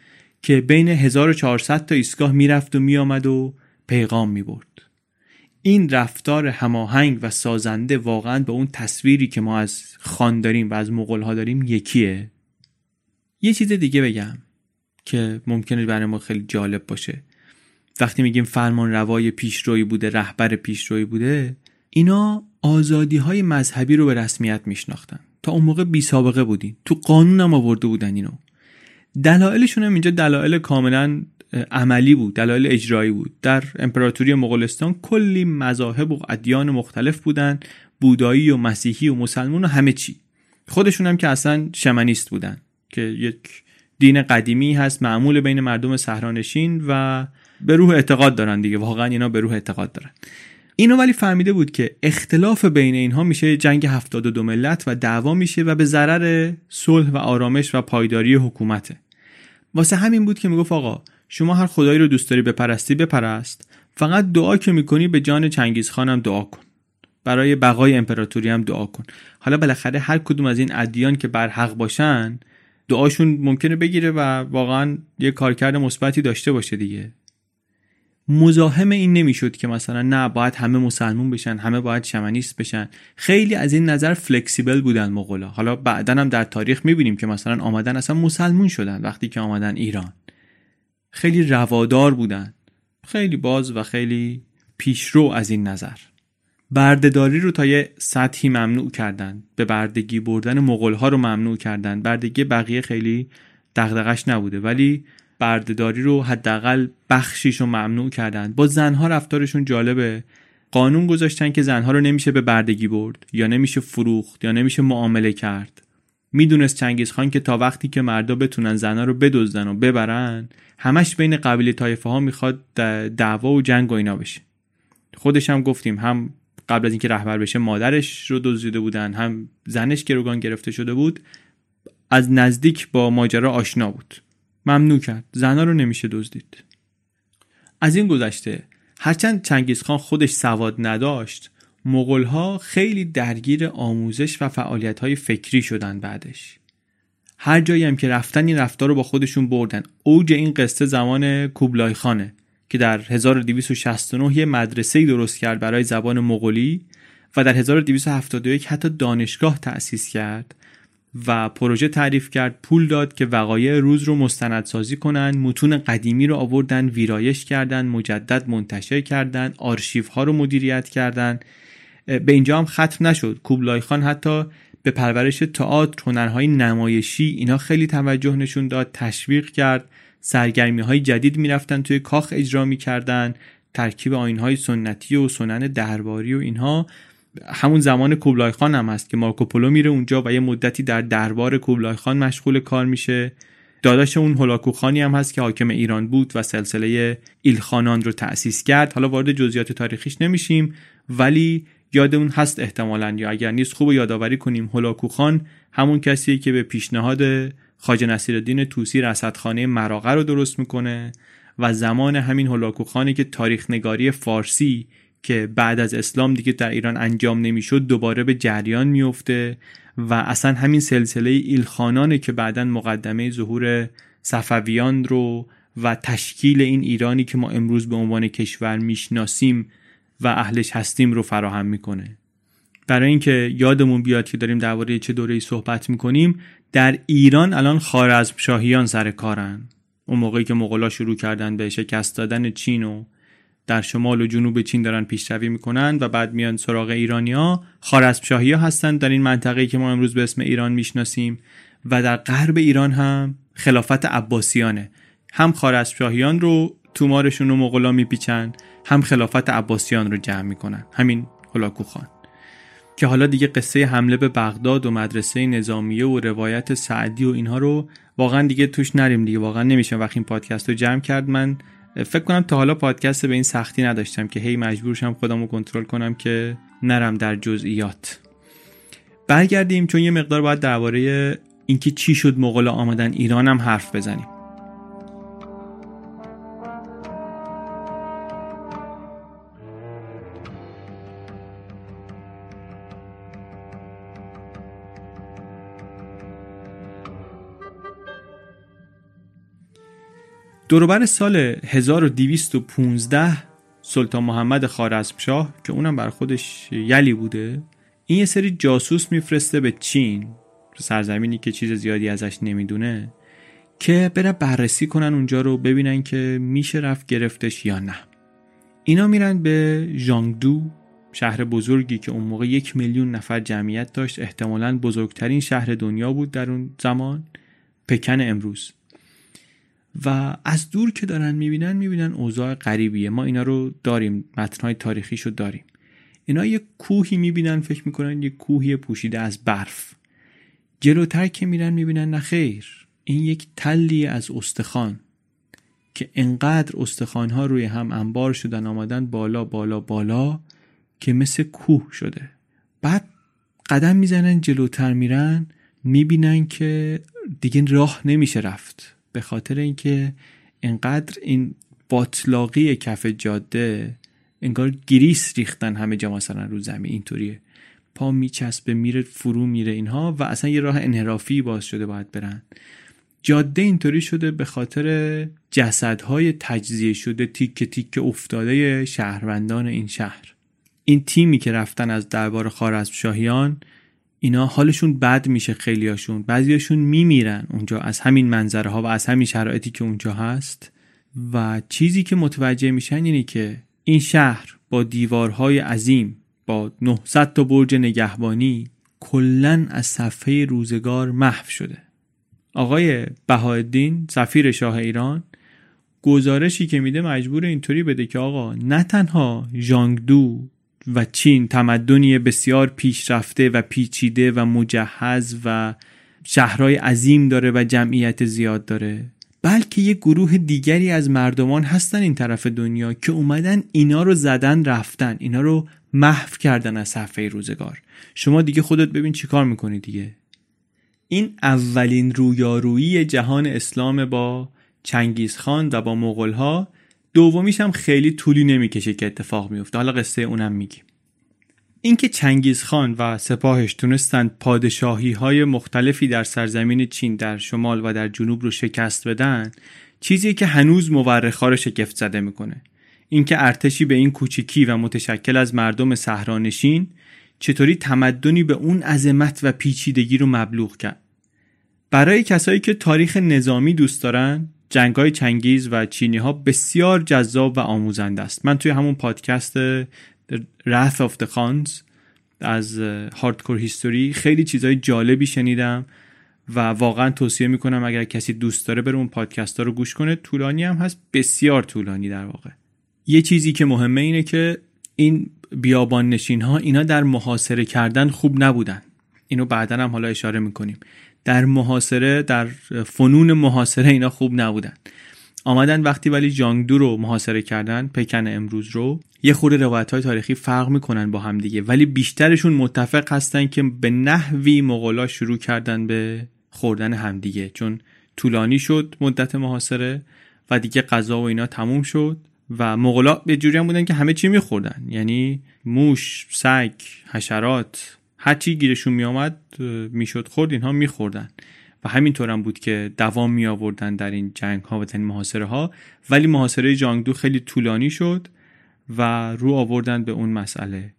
که بین 1400 تا ایستگاه می‌رفت و میآمد و پیغام می‌برد. این رفتار هماهنگ و سازنده واقعا به اون تصویری که ما از خان داریم و از مغول ها داریم یکیه. یه چیز دیگه بگم که ممکنه برای ما خیلی جالب باشه. وقتی میگیم فرمان روای پیشروی بوده رهبر پیشروی بوده اینا آزادی های مذهبی رو به رسمیت میشناختن. تا اون موقع بی سابقه بودین. تو قانون هم آورده بودن اینو. دلایلشون هم اینجا دلایل کاملا عملی بود. دلایل اجرایی بود. در امپراتوری مغولستان کلی مذاهب و ادیان مختلف بودن. بودایی و مسیحی و مسلمون و همه چی. خودشون هم که اصلا شمنیست بودن. که یک دین قدیمی هست معمول بین مردم صحرانشین و به روح اعتقاد دارن دیگه. واقعا اینا به روح اعتقاد دارن. اینو ولی فهمیده بود که اختلاف بین اینها میشه جنگ 72 ملت و دعوا میشه و به ضرر صلح و آرامش و پایداری حکومته. واسه همین بود که می‌گفت آقا شما هر خدایی رو دوست داری بپرستی بپرست. فقط دعا که می‌کنی به جان چنگیز خانم دعا کن. برای بقای امپراتوری هم دعا کن. حالا بالاخره هر کدوم از این ادیان که بر حق باشن دعاشون ممکنه بگیره و واقعا یه کارکرد مثبتی داشته باشه دیگه. مزاحم این نمی‌شد که مثلا نه باید همه مسلمون بشن همه باید شمنیست بشن. خیلی از این نظر فلکسیبل بودن مغولا. حالا بعدا هم در تاریخ می‌بینیم که مثلا آمدن اصلا مسلمون شدن وقتی که آمدن ایران. خیلی روادار بودن. خیلی باز و خیلی پیشرو از این نظر. بردهداری رو تا یه سطحی ممنوع کردن. به بردگی بردن مغول ها رو ممنوع کردن. بردگی بقیه خیلی دغدغش نبوده. ولی بردهداری رو حداقل بخشیش رو ممنوع کردن با زنها رفتارشون جالبه. قانون گذاشتن که زنها رو نمیشه به بردگی برد یا نمیشه فروخت یا نمیشه معامله کرد. می‌دونست چنگیز خان که تا وقتی که مردا بتونن زنها رو بدزدن و ببرن همش بین قبیله طایفه ها می‌خواد دعوا و جنگ و اینا بشه. خودش هم گفتیم هم قبل از اینکه رهبر بشه مادرش رو دزدیده بودن هم زنش گروگان گرفته شده بود از نزدیک با ماجرا آشنا بود. ممنوع کرد. زنها رو نمیشه دزدید. از این گذشته هرچند چنگیزخان خودش سواد نداشت مغلها خیلی درگیر آموزش و فعالیت فکری شدن بعدش. هر جایی هم که رفتن این رفتار رو با خودشون بردن. اوج این قصه زمان کوبلای خانه که در 1269 یه مدرسه درست کرد برای زبان مغولی و در 1271 حتی دانشگاه تأسیس کرد. و پروژه تعریف کرد پول داد که وقایع روز رو مستندسازی کنن متون قدیمی رو آوردن ویرایش کردن مجدد منتشر کردن آرشیف ها رو مدیریت کردن. به اینجا هم ختم نشد. کوبلای خان حتی به پرورش تئاتر هنرهای نمایشی اینا خیلی توجه نشون داد تشویق کرد. سرگرمی های جدید می‌رفتن توی کاخ اجرا می‌کردن. ترکیب آین های سنتی و سنن درباری و اینها. همون زمان کوبلای خان هم هست که مارکوپولو میره اونجا و یه مدتی در دربار کوبلای خان مشغول کار میشه. داداش اون هولاکو خانی هم هست که حاکم ایران بود و سلسله ایلخانان رو تأسیس کرد. حالا وارد جزئیات تاریخیش نمیشیم ولی یادمون هست احتمالا یا اگر نیست خوب یادآوری کنیم هولاکو خان همون کسیه که به پیشنهاد خواجه نصیرالدین توسی رصدخانه مراغه رو درست می‌کنه و زمان همین هولاکو خانی که تاریخ نگاری فارسی که بعد از اسلام دیگه در ایران انجام نمی‌شد دوباره به جریان میفته و اصلا همین سلسله ایلخانانه که بعدا مقدمه ظهور صفویان رو و تشکیل این ایرانی که ما امروز به عنوان کشور می‌شناسیم و اهلش هستیم رو فراهم می‌کنه. برای اینکه یادمون بیاد که داریم درباره چه دوره‌ای صحبت می‌کنیم در ایران الان خارزم شاهیان سر کارن. اون موقعی که مغلا شروع کردن به شکست دادن چین و در شمال و جنوب چین دارن پیشروی می‌کنن و بعد میان سراغ ایرانیا خارزم شاهی ها هستن در این منطقه که ما امروز به اسم ایران می‌شناسیم. و در غرب ایران هم خلافت عباسیانه. هم خارزم شاهیان رو تومارشون رو مغلا میپیچن هم خلافت عباسیان رو جمع می‌کنن. همین هلاکو خان. که حالا دیگه قصه حمله به بغداد و مدرسه نظامیه و روایت سعدی و اینها رو واقعا دیگه توش نریم دیگه. واقعا نمیشه وقتی این پادکست رو جمع کرد من فکر کنم تا حالا پادکست به این سختی نداشتم که هی مجبورشم خودم رو کنترل کنم که نرم در جزئیات. برگردیم چون یه مقدار باید درباره اینکه چی شد مغلا آمدن ایران هم حرف بزنیم. دوروبر سال 1215 سلطان محمد خارزمشاه که اونم بر خودش یلی بوده این یه سری جاسوس میفرسته به چین سرزمینی که چیز زیادی ازش نمی‌دونه که بره بررسی کنن اونجا رو ببینن که میشه رفت گرفتش یا نه. اینا میرن به ژانگدو شهر بزرگی که اون موقع یک میلیون نفر جمعیت داشت. احتمالا بزرگترین شهر دنیا بود در اون زمان. پکن امروز. و از دور که دارن می‌بینن می‌بینن اوضاع غریبیه. ما اینا رو داریم متنهای تاریخیشو داریم. اینا یه کوهی می‌بینن فکر می‌کنن یه کوهی پوشیده از برف. جلوتر که میرن می‌بینن نخیر این یک تلی از استخوان که انقدر استخوانها روی هم انبار شدن آمدن بالا بالا بالا که مثل کوه شده. بعد قدم می‌زنن جلوتر میرن می‌بینن که دیگه راه نمیشه رفت. به خاطر اینکه انقدر این باطلاقی کف جاده انگار گریس ریختن همه جا مثلا رو زمین اینطوریه. پا میچسبه میره فرو میره اینها و اصلا یه راه انحرافی باز شده باید برن. جاده اینطوری شده به خاطر جسدهای تجزیه شده تیک تیک افتاده شهروندان این شهر. این تیمی که رفتن از دربار خارزم شاهیان اینا حالشون بد میشه خیلیاشون. بعضیاشون میمیرن اونجا از همین منظره و از همین شرایطی که اونجا هست. و چیزی که متوجه میشن اینه که این شهر با دیوارهای عظیم با 900 تا برج نگهبانی کلا از صفحه روزگار محو شده. آقای بهاءالدین سفیر شاه ایران گزارشی که میده مجبور اینطوری بده که آقا نه تنها ژانگدو و چین تمدنی بسیار پیشرفته و پیچیده و مجهز و شهرهای عظیم داره و جمعیت زیاد داره. بلکه یه گروه دیگری از مردمان هستن این طرف دنیا که اومدن اینا رو زدن رفتن. اینا رو محو کردن از صفحه روزگار. شما دیگه خودت ببین چیکار می‌کنی دیگه. این اولین رویارویی جهان اسلام با چنگیز خان و با مغول ها دومیش هم خیلی طولی نمی‌کشه که اتفاق میفته حالا قصه اونم میگیم. اینکه چنگیز خان و سپاهش تونستند پادشاهی های مختلفی در سرزمین چین در شمال و در جنوب رو شکست بدن چیزی که هنوز مورخا رو شگفت زده می‌کنه. اینکه ارتشی به این کوچیکی و متشکل از مردم صحرانشین چطوری تمدنی به اون عظمت و پیچیدگی رو مبلوغ کرد. برای کسایی که تاریخ نظامی دوست دارن جنگ های چنگیز و چینی ها بسیار جذاب و آموزنده است. من توی همون پادکست Wrath of the Khans از هاردکور هیستوری خیلی چیزهای جالبی شنیدم و واقعا توصیه می‌کنم اگر کسی دوست داره بره اون پادکست ها رو گوش کنه طولانی هم هست بسیار طولانی در واقع. یه چیزی که مهمه اینه که این بیابان نشین ها اینا در محاصره کردن خوب نبودن. اینو بعدا هم حالا اشاره می‌کنیم. در محاصره در فنون محاصره اینا خوب نبودن. آمدن وقتی ولی جانگدو رو محاصره کردن پکن امروز رو یه خورده روایت های تاریخی فرق می‌کنن با هم دیگه. ولی بیشترشون متفق هستن که به نحوی مغلا شروع کردن به خوردن همدیگه چون طولانی شد مدت محاصره و دیگه غذا و اینا تموم شد و مغلا به جوری هم بودن که همه چی میخوردن. یعنی موش، سگ، حشرات هر چی گیرشون میآمد می‌شد خورد اینها میخوردن. و همینطور هم بود که دوام می آوردن در این جنگ ها و این محاصره ها ولی محاصره جانگدو خیلی طولانی شد و رو آوردن به اون مسئله.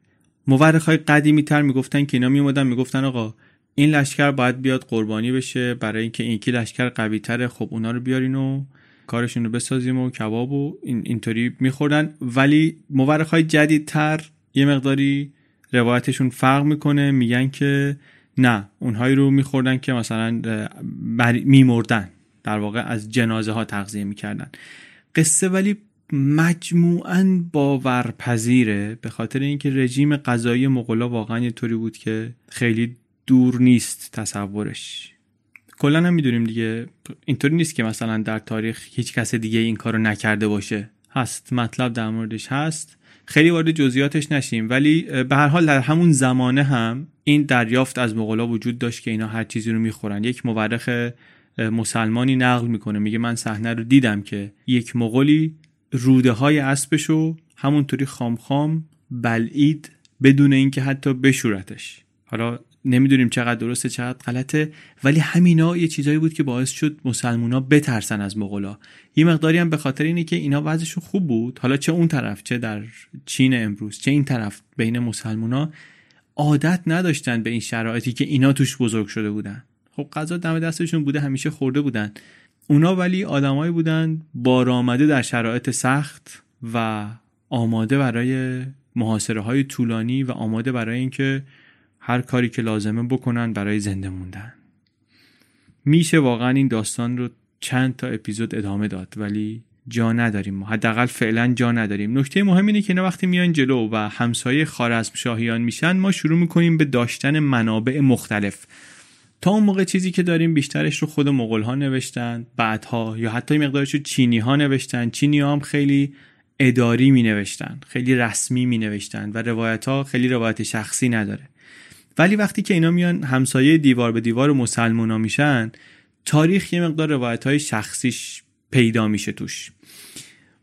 مورخ های قدیمی تر می‌گفتن که اینا می اومدن می‌گفتن آقا این لشکر باید بیاد قربانی بشه برای اینکه این که لشکر قوی تره خب اونا رو بیارین و کارشون رو بسازیم و کباب و این اینطوری میخوردن. ولی مورخ های جدیدتر یه مقداری روایتشون فرق می‌کنه میگن که نه اونهایی رو میخوردن که مثلا میمردن. در واقع از جنازه ها تغذیه می‌کردن. قصه ولی مجموعا باورپذیره به خاطر اینکه رژیم غذایی مغلا واقعا یه طوری بود که خیلی دور نیست تصورش. کلا هم می‌دونیم دیگه اینطوری نیست که مثلا در تاریخ هیچ کس دیگه این کارو نکرده باشه. هست مطلب در موردش هست. خیلی وارد جزئیاتش نشیم ولی به هر حال در همون زمانه هم این دریافت از مغلا وجود داشت که اینا هر چیزی رو می‌خورن. یک مورخ مسلمانی نقل می‌کنه میگه من صحنه رو دیدم که یک مغولی روده های اسبشو همونطوری خام خام بلعید بدون اینکه حتی بشورتش. حالا نمی‌دونیم چقدر درسته چقدر غلطه. ولی همینا یه چیزایی بود که باعث شد مسلمونا بترسن از مغلا یه مقداری هم به خاطر اینه که اینا وضعشون خوب بود. حالا چه اون طرف چه در چین امروز چه این طرف بین مسلمونا عادت نداشتن به این شرایطی که اینا توش بزرگ شده بودن. خب غذا دم دستشون بوده همیشه خورده بودن. اونا ولی آدمایی بودن بارآمده در شرایط سخت و آماده برای محاصره های طولانی و آماده برای اینکه هر کاری که لازمه بکنن برای زنده موندن. میشه واقعا این داستان رو چند تا اپیزود ادامه داد ولی جا نداریم ما. حداقل فعلا جا نداریم. نکته مهم اینه که اینا وقتی میان جلو و همسایه خارزم شاهیان میشن ما شروع می‌کنیم به داشتن منابع مختلف. تا اون موقع چیزی که داریم بیشترش رو خود مغول ها نوشتن بعدها یا حتی مقدارش رو چینی ها نوشتن. چینی ها هم خیلی اداری می نوشتن خیلی رسمی می نوشتن و روایت ها خیلی روایت شخصی نداره. ولی وقتی که اینا میان همسایه دیوار به دیوار مسلمونا میشن تاریخ یه مقدار روایت های شخصیش پیدا میشه توش.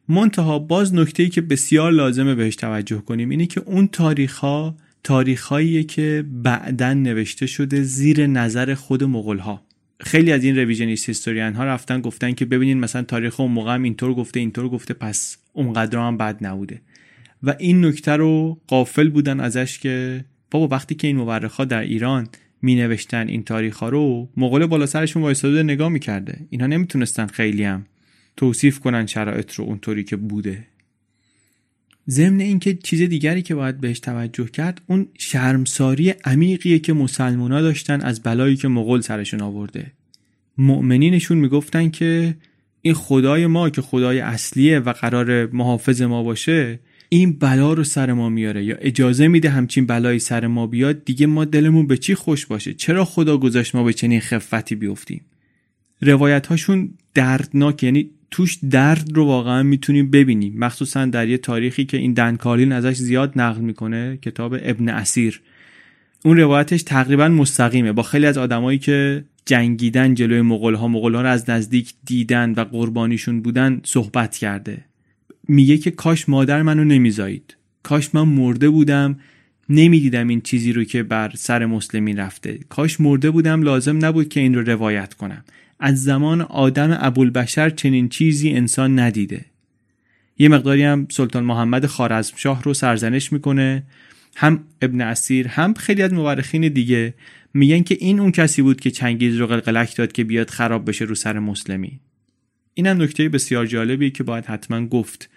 منتها باز نکته که بسیار لازمه بهش توجه کنیم اینه که اون تاریخ ها تاریخ که بعدا نوشته شده زیر نظر خود مغول ها خیلی از این رویژنیست هیستوریان ها رفتن گفتن که ببینین مثلا تاریخ اون موقع هم اینطور گفته اینطور گفته پس اونقدر هم بد نبوده. و این نکته رو قافل بودن ازش که بابا وقتی که این مورخا در ایران می نوشتن این تاریخ ها رو مغول بالا سرشون وایساده نگاه می‌کرده. اینها نمی‌تونستن خیلی هم توصیف کنن شرایط رو اونطوری که بوده. ضمن اینکه چیز دیگری که باید بهش توجه کرد اون شرمساری عمیقیه که مسلمونا داشتن از بلایی که مغول سرشون آورده. مؤمنینشون می‌گفتن که این خدای ما که خدای اصلیه و قرار محافظ ما باشه این بلا رو سر ما میاره. یا اجازه میده همچین بلایی سر ما بیاد دیگه ما دلمون به چی خوش باشه؟ چرا خدا گذاشت ما به چنین خفتی بیفتیم؟ روایت هاشون دردناک یعنی توش درد رو واقعا می‌تونیم ببینیم. مخصوصا در یه تاریخی که این دنکالین ازش زیاد نقل می‌کنه کتاب ابن اسیر. اون روایتش تقریبا مستقیمه. با خیلی از آدمایی که جنگیدن جلوی مغول ها مغول ها رو از نزدیک دیدن و قربانیشون بودن صحبت کرده. میگه که کاش مادر منو نمیزایید. کاش من مرده بودم نمی‌دیدم این چیزی رو که بر سر مسلمین رفته. کاش مرده بودم لازم نبود که این رو روایت کنم. از زمان آدم ابوالبشر چنین چیزی انسان ندیده. یه مقداری هم سلطان محمد خارزمشاه رو سرزنش می‌کنه. هم ابن اسیر هم خیلی از مورخین دیگه میگن که این اون کسی بود که چنگیز رو قلقلک داد که بیاد خراب بشه رو سر مسلمی اینم نکته بسیار جالبیه که باید حتما گفت.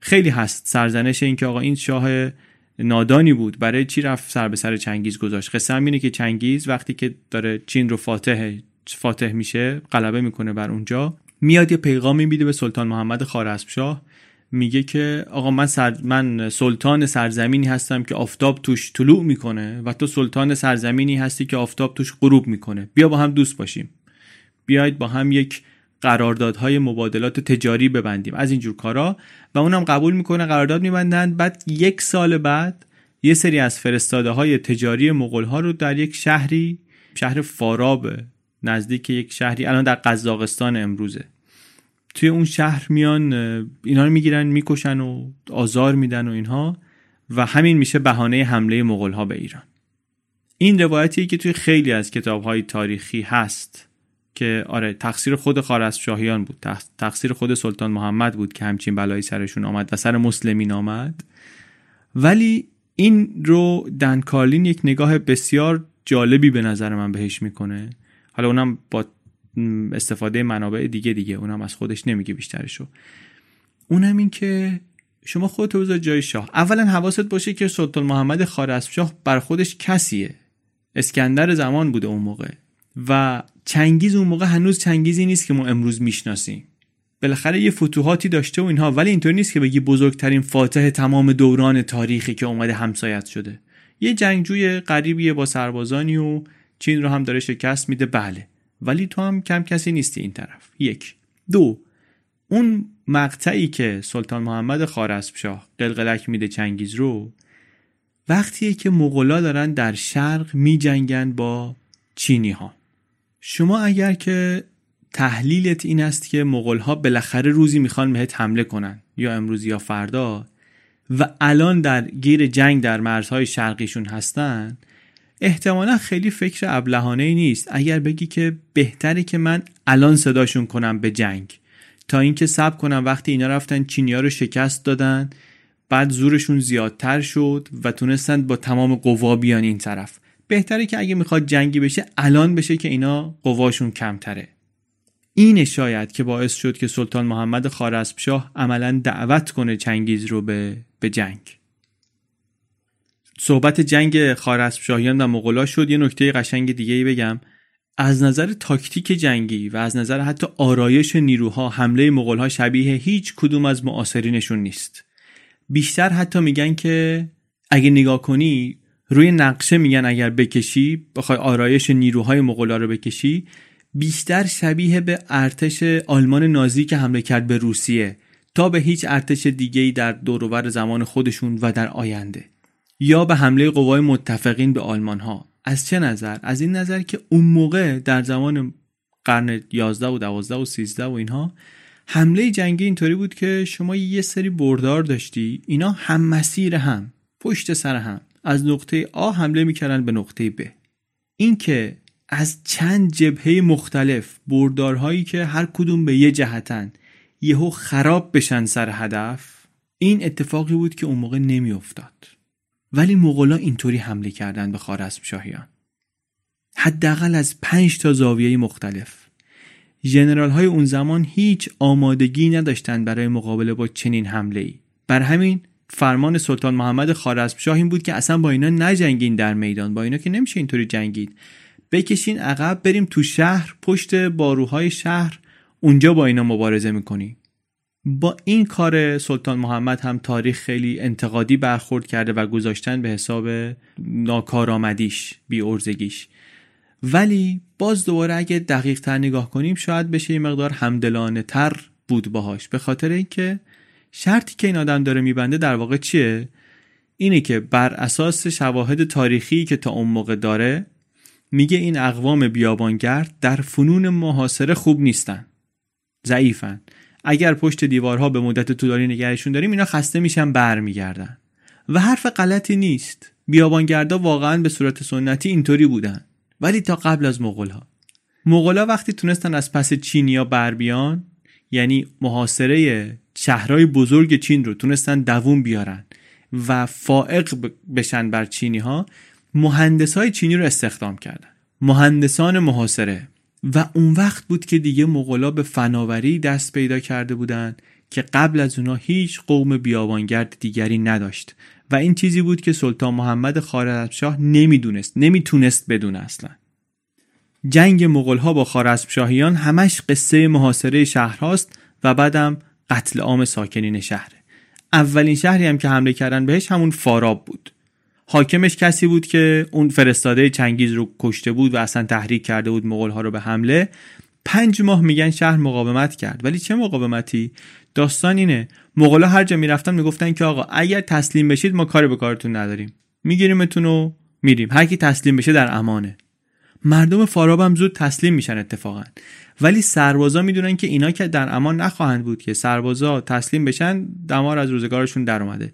خیلی هست. سرزنش این که آقا این شاه نادانی بود. برای چی رفت سر به سر چنگیز گذاشت؟ قصه هم اینه که چنگیز وقتی که داره چین رو فاتح فاتح میشه غلبه می‌کنه بر اونجا میاد یه پیغامی میده به سلطان محمد خارزمشاه. میگه که آقا من, سر... من سلطان سرزمینی هستم که آفتاب توش طلوع می‌کنه و تو سلطان سرزمینی هستی که آفتاب توش غروب می‌کنه. بیا با هم دوست باشیم. بیاید با هم یک قراردادهای مبادلات تجاری ببندیم. از اینجور کارا. و اونم قبول می‌کنه قرارداد میبندن. بعد یک سال بعد یه سری از فرستاده های تجاری مغول ها رو در یک شهری شهر فاراب نزدیک یک شهری الان در قزاقستان امروزه. توی اون شهر میان اینا رو می‌گیرن می‌کشن و آزار میدن و اینها. و همین میشه بهانه حمله مغول ها به ایران. این روایتی که توی خیلی از کتاب های تاریخی هست. که آره تقصیر خود شاهیان بود. تقصیر خود سلطان محمد بود که همچین بلایی سرشون آمد و سر مسلمین آمد. ولی این رو دن کارلین یک نگاه بسیار جالبی به نظر من بهش می‌کنه. حالا اونم با استفاده منابع دیگه دیگه اونم از خودش نمیگه بیشترشو. اونم این که شما خودت بذار جای شاه. اولا حواست باشه که سلطان محمد خارزمشاه بر خودش کسیه. اسکندر زمان بوده اون موقع. و چنگیز اون موقع هنوز چنگیزی نیست که ما امروز می‌شناسیم. بالاخره یه فتوحاتی داشته و اینها ولی اینطور نیست که بگی بزرگترین فاتح تمام دوران تاریخی که اومده همسایت شده. یه جنگجوی غریبیه با سربازانی و چین رو هم داره شکست میده بله. ولی تو هم کم کسی نیستی این طرف. یک. دو. اون مقطعی که سلطان محمد خارزمشاه قلقلک میده چنگیز رو وقتیه که مغلا دارن در شرق میجنگن با چینی ها شما اگر که تحلیلت این است که مغول ها بالاخره روزی می‌خوان بهت حمله کنن یا امروز یا فردا و الان در گیر جنگ در مرزهای شرقیشون هستن احتمالا خیلی فکر ابلهانه ای نیست. اگر بگی که بهتره که من الان صداشون کنم به جنگ. تا اینکه سب کنم وقتی اینا رفتن چینیا رو شکست دادن بعد زورشون زیادتر شد و تونستند با تمام قوا بیان این طرف. بهتره که اگه می‌خواد جنگی بشه الان بشه که اینا قواشون کمتره. این شاید که باعث شد که سلطان محمد خارزمشاه عملا دعوت کنه چنگیز رو به, به جنگ. صحبت جنگ خارزمشاهیان و مغلا شد. یه نکته قشنگ دیگه ای بگم. از نظر تاکتیک جنگی و از نظر حتی آرایش نیروها حمله مغولها شبیه هیچ کدوم از معاصرینشون نیست. بیشتر حتی میگن که اگه نگاه کنی روی نقشه میگن اگر بکشی بخوای آرایش نیروهای مغولا رو بکشی بیشتر شبیه به ارتش آلمان نازی که حمله کرد به روسیه تا به هیچ ارتش دیگه‌ای در دوروبر زمان خودشون و در آینده. یا به حمله قوای متفقین به آلمان ها از چه نظر؟ از این نظر که اون موقع در زمان قرن 11 و 12 و 13 و اینها حمله جنگی اینطوری بود که شما یه سری بردار داشتی اینا هم مسیر هم پشت سر هم. از نقطه آ حمله می‌کردن به نقطه ب. این که از چند جبهه مختلف بردارهایی که هر کدوم به یه جهتن یهو خراب بشن سر هدف این اتفاقی بود که اون موقع نمیافتاد. ولی مغلا اینطوری حمله کردن به خارزم شاهیان حداقل از پنج تا زاویه مختلف. ژنرال های اون زمان هیچ آمادگی نداشتند برای مقابله با چنین حمله ای بر همین فرمان سلطان محمد خارزمشاه این بود که اصلا با اینا نجنگین در میدان با اینا که نمیشه اینطوری جنگید. بکشین عقب بریم تو شهر پشت باروهای شهر اونجا با اینا مبارزه می‌کنیم با این کار سلطان محمد هم تاریخ خیلی انتقادی برخورد کرده و گذاشتن به حساب ناکارآمدیش بی ارزگیش ولی باز دوباره اگه دقیق تر نگاه کنیم شاید بشه یه مقدار همدلانه تر بود باهاش. به خاطر اینکه شرطی که این آدم داره میبنده در واقع چیه؟ اینه که بر اساس شواهد تاریخی که تا اون موقع داره میگه این اقوام بیابانگرد در فنون محاصره خوب نیستن. ضعیفن. اگر پشت دیوارها به مدت طولانی نگهشون داریم اینا خسته میشن برمیگردن. و حرف غلطی نیست. بیابانگردا واقعا به صورت سنتی اینطوری بودن. ولی تا قبل از مغولها. مغولا وقتی تونستن از پس چینیا بر بیان یعنی محاصره شهرهای بزرگ چین رو تونستن دووم بیارن و فائق بشن بر چینی ها مهندس های چینی رو استخدام کردن. مهندسان محاصره. و اون وقت بود که دیگه مغلا به فناوری دست پیدا کرده بودند که قبل از اونا هیچ قوم بیابانگرد دیگری نداشت. و این چیزی بود که سلطان محمد خوارزمشاه نمی‌دونست نمی‌تونست بدونه اصلا. جنگ مغول ها با خوارزمشاهیان همش قصه محاصره شهرهاست و بعدم قتل عام ساکنین شهره اولین شهری هم که حمله کردن بهش همون فاراب بود. حاکمش کسی بود که اون فرستاده چنگیز رو کشته بود و اصلا تحریک کرده بود مغول ها رو به حمله. پنج ماه میگن شهر مقاومت کرد. ولی چه مقاومتی؟ داستان اینه. مغلا هر جا می‌رفتن می‌گفتن که آقا اگر تسلیم بشید ما کار به کارتون نداریم. میگیریمتون و میریم. هر کی تسلیم بشه در امانه. مردم فاراب هم زود تسلیم میشن اتفاقا. ولی سربازا می‌دونن که اینا که در امان نخواهند بود که سربازا تسلیم بشن دمار از روزگارشون در اومده.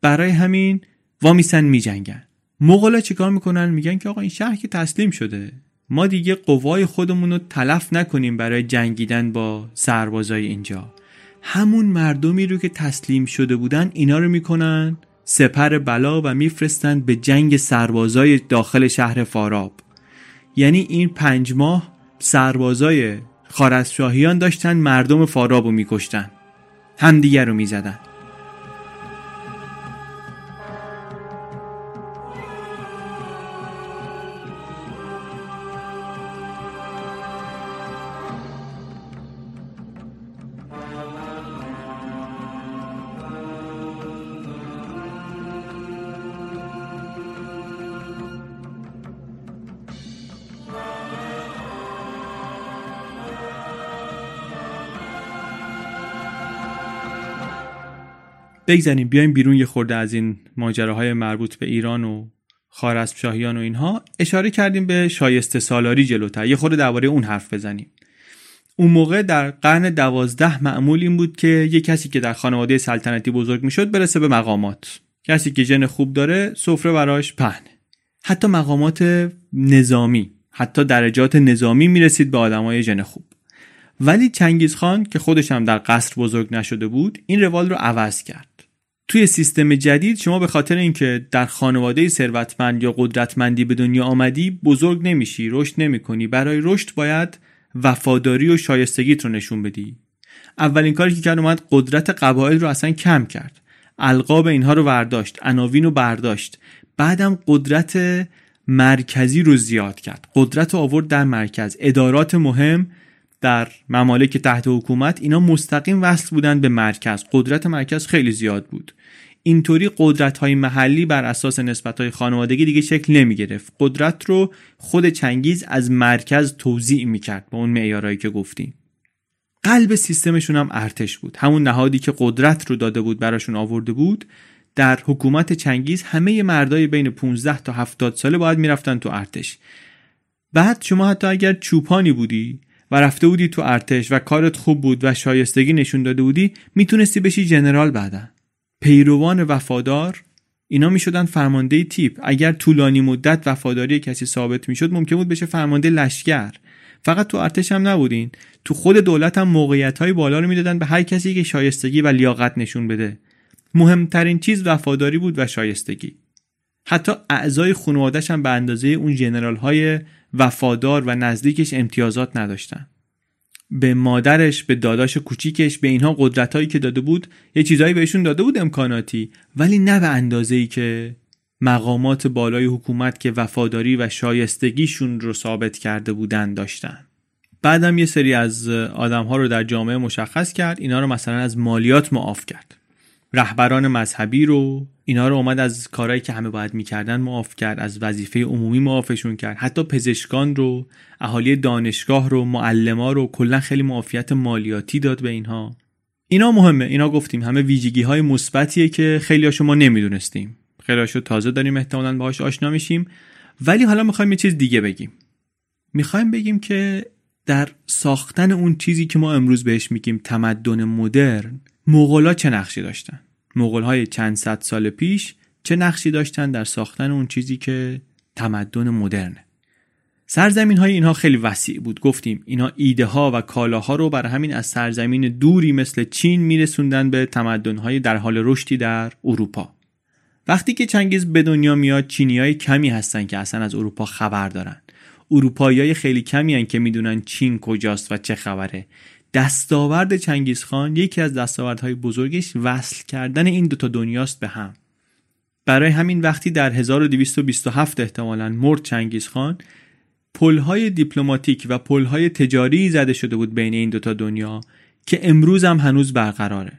برای همین وامیسن میجنگن. مغلا چیکار می‌کنن؟ میگن که آقا این شهر که تسلیم شده. ما دیگه قوای خودمون رو تلف نکنیم برای جنگیدن با سربازای اینجا. همون مردمی رو که تسلیم شده بودن اینا رو می‌کنن سپر بلا و میفرستن به جنگ سربازای داخل شهر فاراب. یعنی این پنج ماه سربازای خارزشاهیان داشتن مردم فاراب رو میکشتن. همدیگر رو می‌زدن. بگذاریم بیایم بیرون یه خورده از این ماجراهای مربوط به ایران و خارسب شاهیان و اینها. اشاره کردیم به شایسته سالاری جلوتر. یه خورده درباره اون حرف بزنیم. اون موقع در قرن دوازده معمول این بود که یه کسی که در خانواده سلطنتی بزرگ می‌شد برسه به مقامات. کسی که ژن خوب داره سفره براش پهن. حتی مقامات نظامی حتی درجات نظامی می‌رسید به آدمای ژن خوب. ولی چنگیز خان که خودش هم در قصر بزرگ نشده بود این روال رو عوض کرد. توی سیستم جدید شما به خاطر اینکه در خانواده ثروتمند یا قدرتمندی به دنیا آمدی بزرگ نمیشی رشد نمی‌کنی. برای رشد باید وفاداری و شایستگیت رو نشون بدی. اولین کاری که کرد اومد قدرت قبایل رو اصلا کم کرد. القاب اینها رو برداشت عناوین رو برداشت. بعدم قدرت مرکزی رو زیاد کرد. قدرت رو آورد در مرکز. ادارات مهم در ممالک تحت حکومت اینا مستقیم وصل بودن به مرکز. قدرت مرکز خیلی زیاد بود. اینطوری قدرت های محلی بر اساس نسبت های خانوادگی دیگه شکل نمی گرفت قدرت رو خود چنگیز از مرکز توضیع می کرد با اون معیارهایی که گفتیم قلب سیستمشون هم ارتش بود. همون نهادی که قدرت رو داده بود براشون آورده بود در حکومت چنگیز همه مردای بین 15 تا 70 ساله باید می‌رفتن تو ارتش. بعد شما حتی اگر چوپانی بودی و رفته بودی تو ارتش و کارت خوب بود و شایستگی نشون داده بودی می‌تونستی بشی جنرال بعدا. پیروان وفادار اینا می‌شدن فرمانده تیپ. اگر طولانی مدت وفاداری کسی ثابت می‌شد ممکن بود بشه فرمانده لشکر. فقط تو ارتش هم نبودین. تو خود دولت هم موقعیت های بالا رو می‌دادن به هر کسی که شایستگی و لیاقت نشون بده. مهمترین چیز وفاداری بود و شایستگی. حتی اعضای خانوادش هم به اندازه اون جنرال های وفادار و نزدیکش امتیازات نداشتن. به مادرش به داداش کوچیکش به اینها قدرتهایی که داده بود یه چیزهایی بهشون داده بود امکاناتی. ولی نه به اندازه ای که مقامات بالای حکومت که وفاداری و شایستگیشون رو ثابت کرده بودن داشتن. بعدم یه سری از آدم ها رو در جامعه مشخص کرد اینا رو مثلا از مالیات معاف کرد. رهبران مذهبی رو اینا رو اومد از کارهایی که همه باید می‌کردن معاف کرد از وظیفه عمومی معافشون کرد. حتی پزشکان رو اهالی دانشگاه رو معلما رو کلا خیلی معافیت مالیاتی داد به اینها. اینا مهمه. اینا گفتیم همه ویژگی های مثبتیه که خیلی شما نمی‌دونستیم. خیلی تازه داریم احتمالا باهاش آشنا میشیم. ولی حالا می‌خوایم یه چیز دیگه بگیم. می‌خوایم بگیم که در ساختن اون چیزی که ما امروز بهش میگیم تمدن مدرن مغلا چه نقشی داشتن؟ مغول های چند صد سال پیش چه نقشی داشتن در ساختن اون چیزی که تمدن مدرنه؟ سرزمین های اینها خیلی وسیع بود. گفتیم اینا ایده ها و کالاها رو بر همین از سرزمین دوری مثل چین میرسوندن به تمدن های در حال رشدی در اروپا. وقتی که چنگیز به دنیا میاد چینیای کمی هستن که اصلا از اروپا خبر دارن. اروپایی خیلی کمی هن که می‌دونن چین کجاست و چه خبره. دستاورد چنگیز خان یکی از دستاوردهای بزرگش وصل کردن این دوتا دنیاست به هم. برای همین وقتی در 1227 احتمالا مرد چنگیز خان پلهای دیپلماتیک و پلهای تجاری زده شده بود بین این دوتا دنیا که امروز هم هنوز برقراره.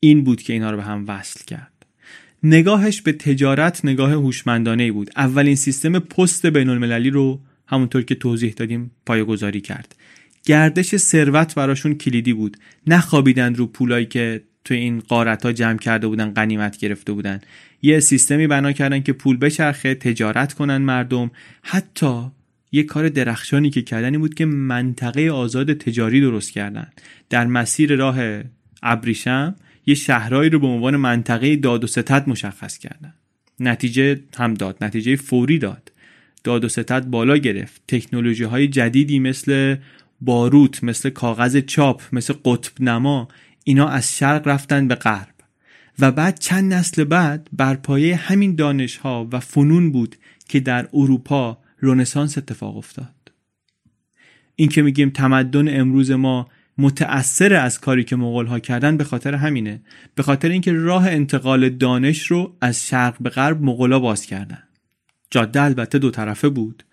این بود که اینا رو به هم وصل کرد. نگاهش به تجارت نگاه هوشمندانه بود. اولین سیستم پست بین المللی رو همونطور که توضیح دادیم پایگذاری کرد. گردش ثروت براشون کلیدی بود. نخوابیدن رو پولایی که تو این قارت ها جمع کرده بودن قنیمت گرفته بودن. یه سیستمی بنا کردن که پول بچرخه تجارت کنن مردم. حتی یه کار درخشانی که کردنی بود که منطقه آزاد تجاری درست کردن. در مسیر راه ابریشم یه شهرهایی رو به عنوان منطقه داد و ستد مشخص کردن. نتیجه هم داد نتیجه فوری داد. داد و ستد بالا گرفت. تکنولوژی های جدیدی مثل باروت مثل کاغذ چاپ مثل قطب نما اینا از شرق رفتن به غرب. و بعد چند نسل بعد بر پایه همین دانش ها و فنون بود که در اروپا رنسانس اتفاق افتاد. این که میگیم تمدن امروز ما متأثر از کاری که مغول ها کردن به خاطر همینه. به خاطر اینکه راه انتقال دانش رو از شرق به غرب مغولا باز کردن. جاده البته دو طرفه بود.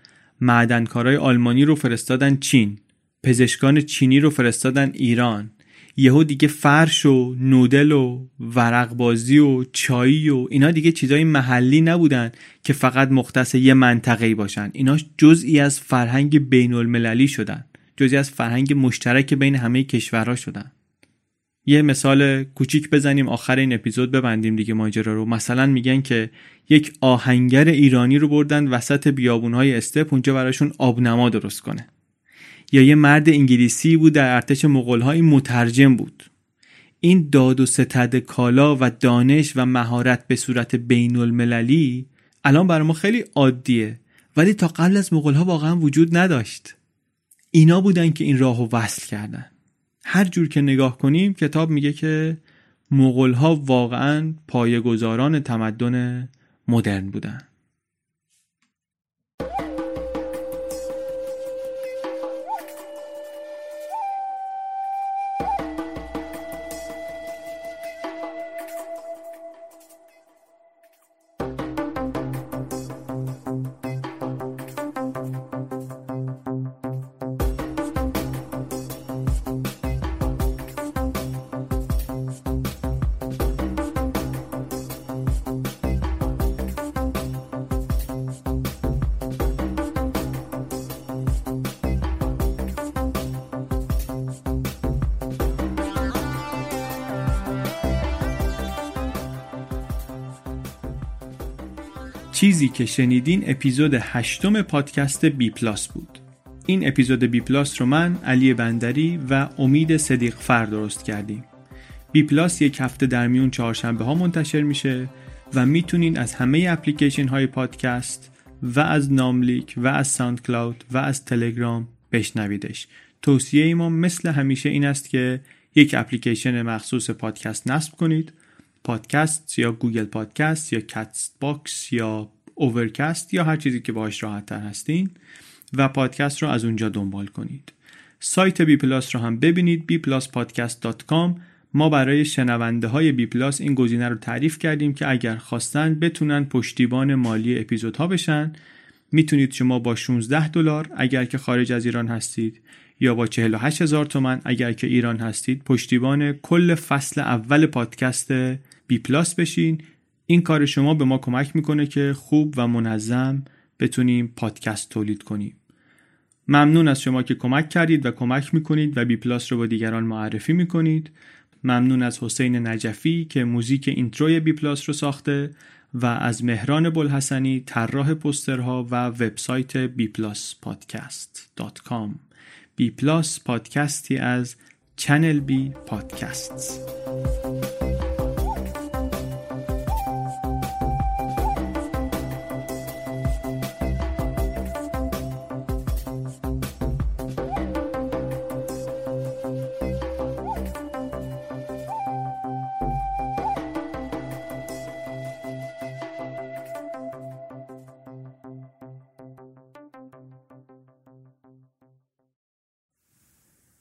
معدنکارای آلمانی رو فرستادن چین. پزشکان چینی رو فرستادن ایران. یهو دیگه فرش و نودل و ورق بازی و چایی و اینا دیگه چیزای محلی نبودن که فقط مختص یه منطقه‌ای باشن. اینا جزئی از فرهنگ بین المللی شدن. جزئی از فرهنگ مشترک بین همه کشورها شدن. یه مثال کوچیک بزنیم آخر این اپیزود ببندیم دیگه ماجرا رو. مثلا میگن که یک آهنگر ایرانی رو بردن وسط بیابونهای استپ اونجا براشون آبنما درست کنه. یا یه مرد انگلیسی بود در ارتش مغولهای مترجم بود. این داد و ستد کالا و دانش و مهارت به صورت بین المللی الان برای ما خیلی عادیه ولی تا قبل از مغولها واقعا وجود نداشت. اینا بودن که این راهو وصل کردن. هر جور که نگاه کنیم کتاب میگه که مغولها واقعا پایه‌گذاران تمدن مدرن بودن. چیزی که شنیدین اپیزود هشتم پادکست بی پلاس بود. این اپیزود بی پلاس رو من علی بندری و امید صدیق فر درست کردیم. بی پلاس یک هفته در میون چهارشنبه ها منتشر میشه و می‌تونین از همه اپلیکیشن های پادکست و از ناملیک و از SoundCloud و از تلگرام بشنویدش. توصیه ما مثل همیشه این است که یک اپلیکیشن مخصوص پادکست نصب کنید. پادکست یا Google Podcast یا Castbox یا Overcast یا هر چیزی که باهاش راحت تر هستین و پادکست رو از اونجا دنبال کنید. سایت بی پلاس رو هم ببینید bpluspodcast.com ما برای شنونده های بی پلاس این گزینه رو تعریف کردیم که اگر خواستن بتونن پشتیبان مالی اپیزودها بشن. می‌تونید شما با 16 دلار اگر که خارج از ایران هستید یا با 48 هزار تومن اگر که ایران هستید پشتیبان کل فصل اول پادکست بی پلاس بشین. این کار شما به ما کمک می‌کنه که خوب و منظم بتونیم پادکست تولید کنیم. ممنون از شما که کمک کردید و کمک می‌کنید و بی پلاس رو با دیگران معرفی می‌کنید. ممنون از حسین نجفی که موزیک intro ی بی پلاس رو ساخته و از مهران بلحسنی طراح پوسترها و وبسایت bpluspodcast.com بی پلاس پادکستی از چنل بی پادکست